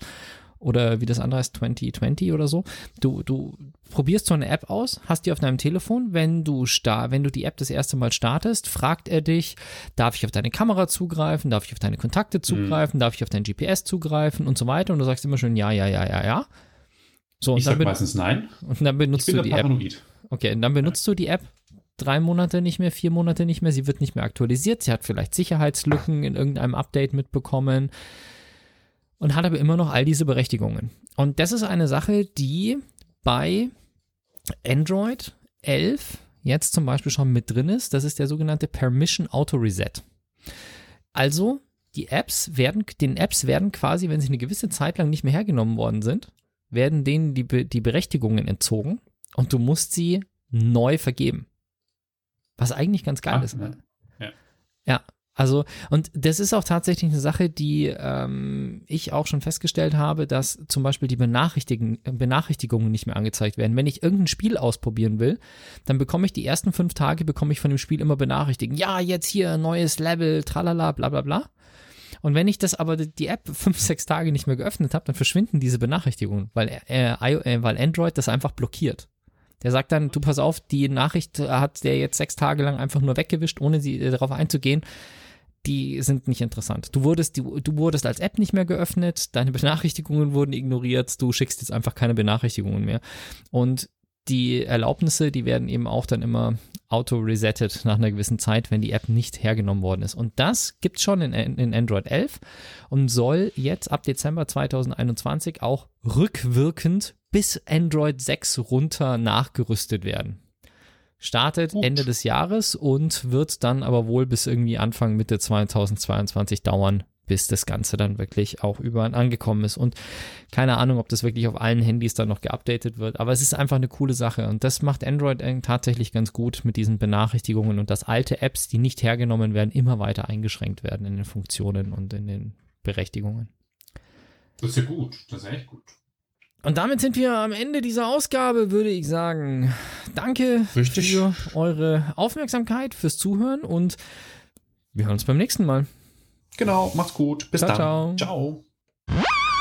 oder wie das andere heißt, 2020 oder so. Du, du probierst so eine App aus, hast die auf deinem Telefon. Wenn du, star wenn du die App das erste Mal startest, fragt er dich, darf ich auf deine Kamera zugreifen, darf ich auf deine Kontakte mhm. zugreifen, mhm. darf ich auf dein GPS zugreifen und so weiter. Und du sagst immer schön ja, ja, ja, ja, ja. So, ich sag meistens nein. Und dann benutzt du die paranoid. App. Okay, und dann benutzt ja. du die App drei Monate nicht mehr, vier Monate nicht mehr. Sie wird nicht mehr aktualisiert. Sie hat vielleicht Sicherheitslücken in irgendeinem Update mitbekommen und hat aber immer noch all diese Berechtigungen. Und das ist eine Sache, die bei Android 11 jetzt zum Beispiel schon mit drin ist. Das ist der sogenannte Permission Auto Reset. Also die Apps werden, den Apps werden quasi, wenn sie eine gewisse Zeit lang nicht mehr hergenommen worden sind, werden denen die, die Berechtigungen entzogen und du musst sie neu vergeben. Was eigentlich ganz geil Ach, ist. Ne? Ja. ja, also, und das ist auch tatsächlich eine Sache, die ähm, ich auch schon festgestellt habe, dass zum Beispiel die Benachrichtigen, Benachrichtigungen nicht mehr angezeigt werden. Wenn ich irgendein Spiel ausprobieren will, dann bekomme ich die ersten fünf Tage, bekomme ich von dem Spiel immer Benachrichtigen. Ja, jetzt hier neues Level, tralala, bla bla bla. Und wenn ich das aber die App fünf, sechs Tage nicht mehr geöffnet habe, dann verschwinden diese Benachrichtigungen, weil, äh, äh, weil Android das einfach blockiert. Der sagt dann, du pass auf, die Nachricht hat der jetzt sechs Tage lang einfach nur weggewischt, ohne sie äh, darauf einzugehen die sind nicht interessant. Du wurdest, du, du wurdest als App nicht mehr geöffnet, deine Benachrichtigungen wurden ignoriert, du schickst jetzt einfach keine Benachrichtigungen mehr. Und die Erlaubnisse, die werden eben auch dann immer auto-resettet nach einer gewissen Zeit, wenn die App nicht hergenommen worden ist. Und das gibt es schon in, in Android 11 und soll jetzt ab Dezember 2021 auch rückwirkend bis Android 6 runter nachgerüstet werden startet Gut. Ende des Jahres und wird dann aber wohl bis irgendwie Anfang Mitte 2022 dauern, bis das Ganze dann wirklich auch überall angekommen ist. Und keine Ahnung, ob das wirklich auf allen Handys dann noch geupdatet wird, aber es ist einfach eine coole Sache und das macht Android tatsächlich ganz gut mit diesen Benachrichtigungen und dass alte Apps, die nicht hergenommen werden, immer weiter eingeschränkt werden in den Funktionen und in den Berechtigungen. Das ist ja gut, das ist echt gut. Und damit sind wir am Ende dieser Ausgabe, würde ich sagen. Danke Richtig. für eure Aufmerksamkeit, fürs Zuhören und wir hören uns beim nächsten Mal. Genau, macht's gut. Bis ciao, dann. Ciao. ciao.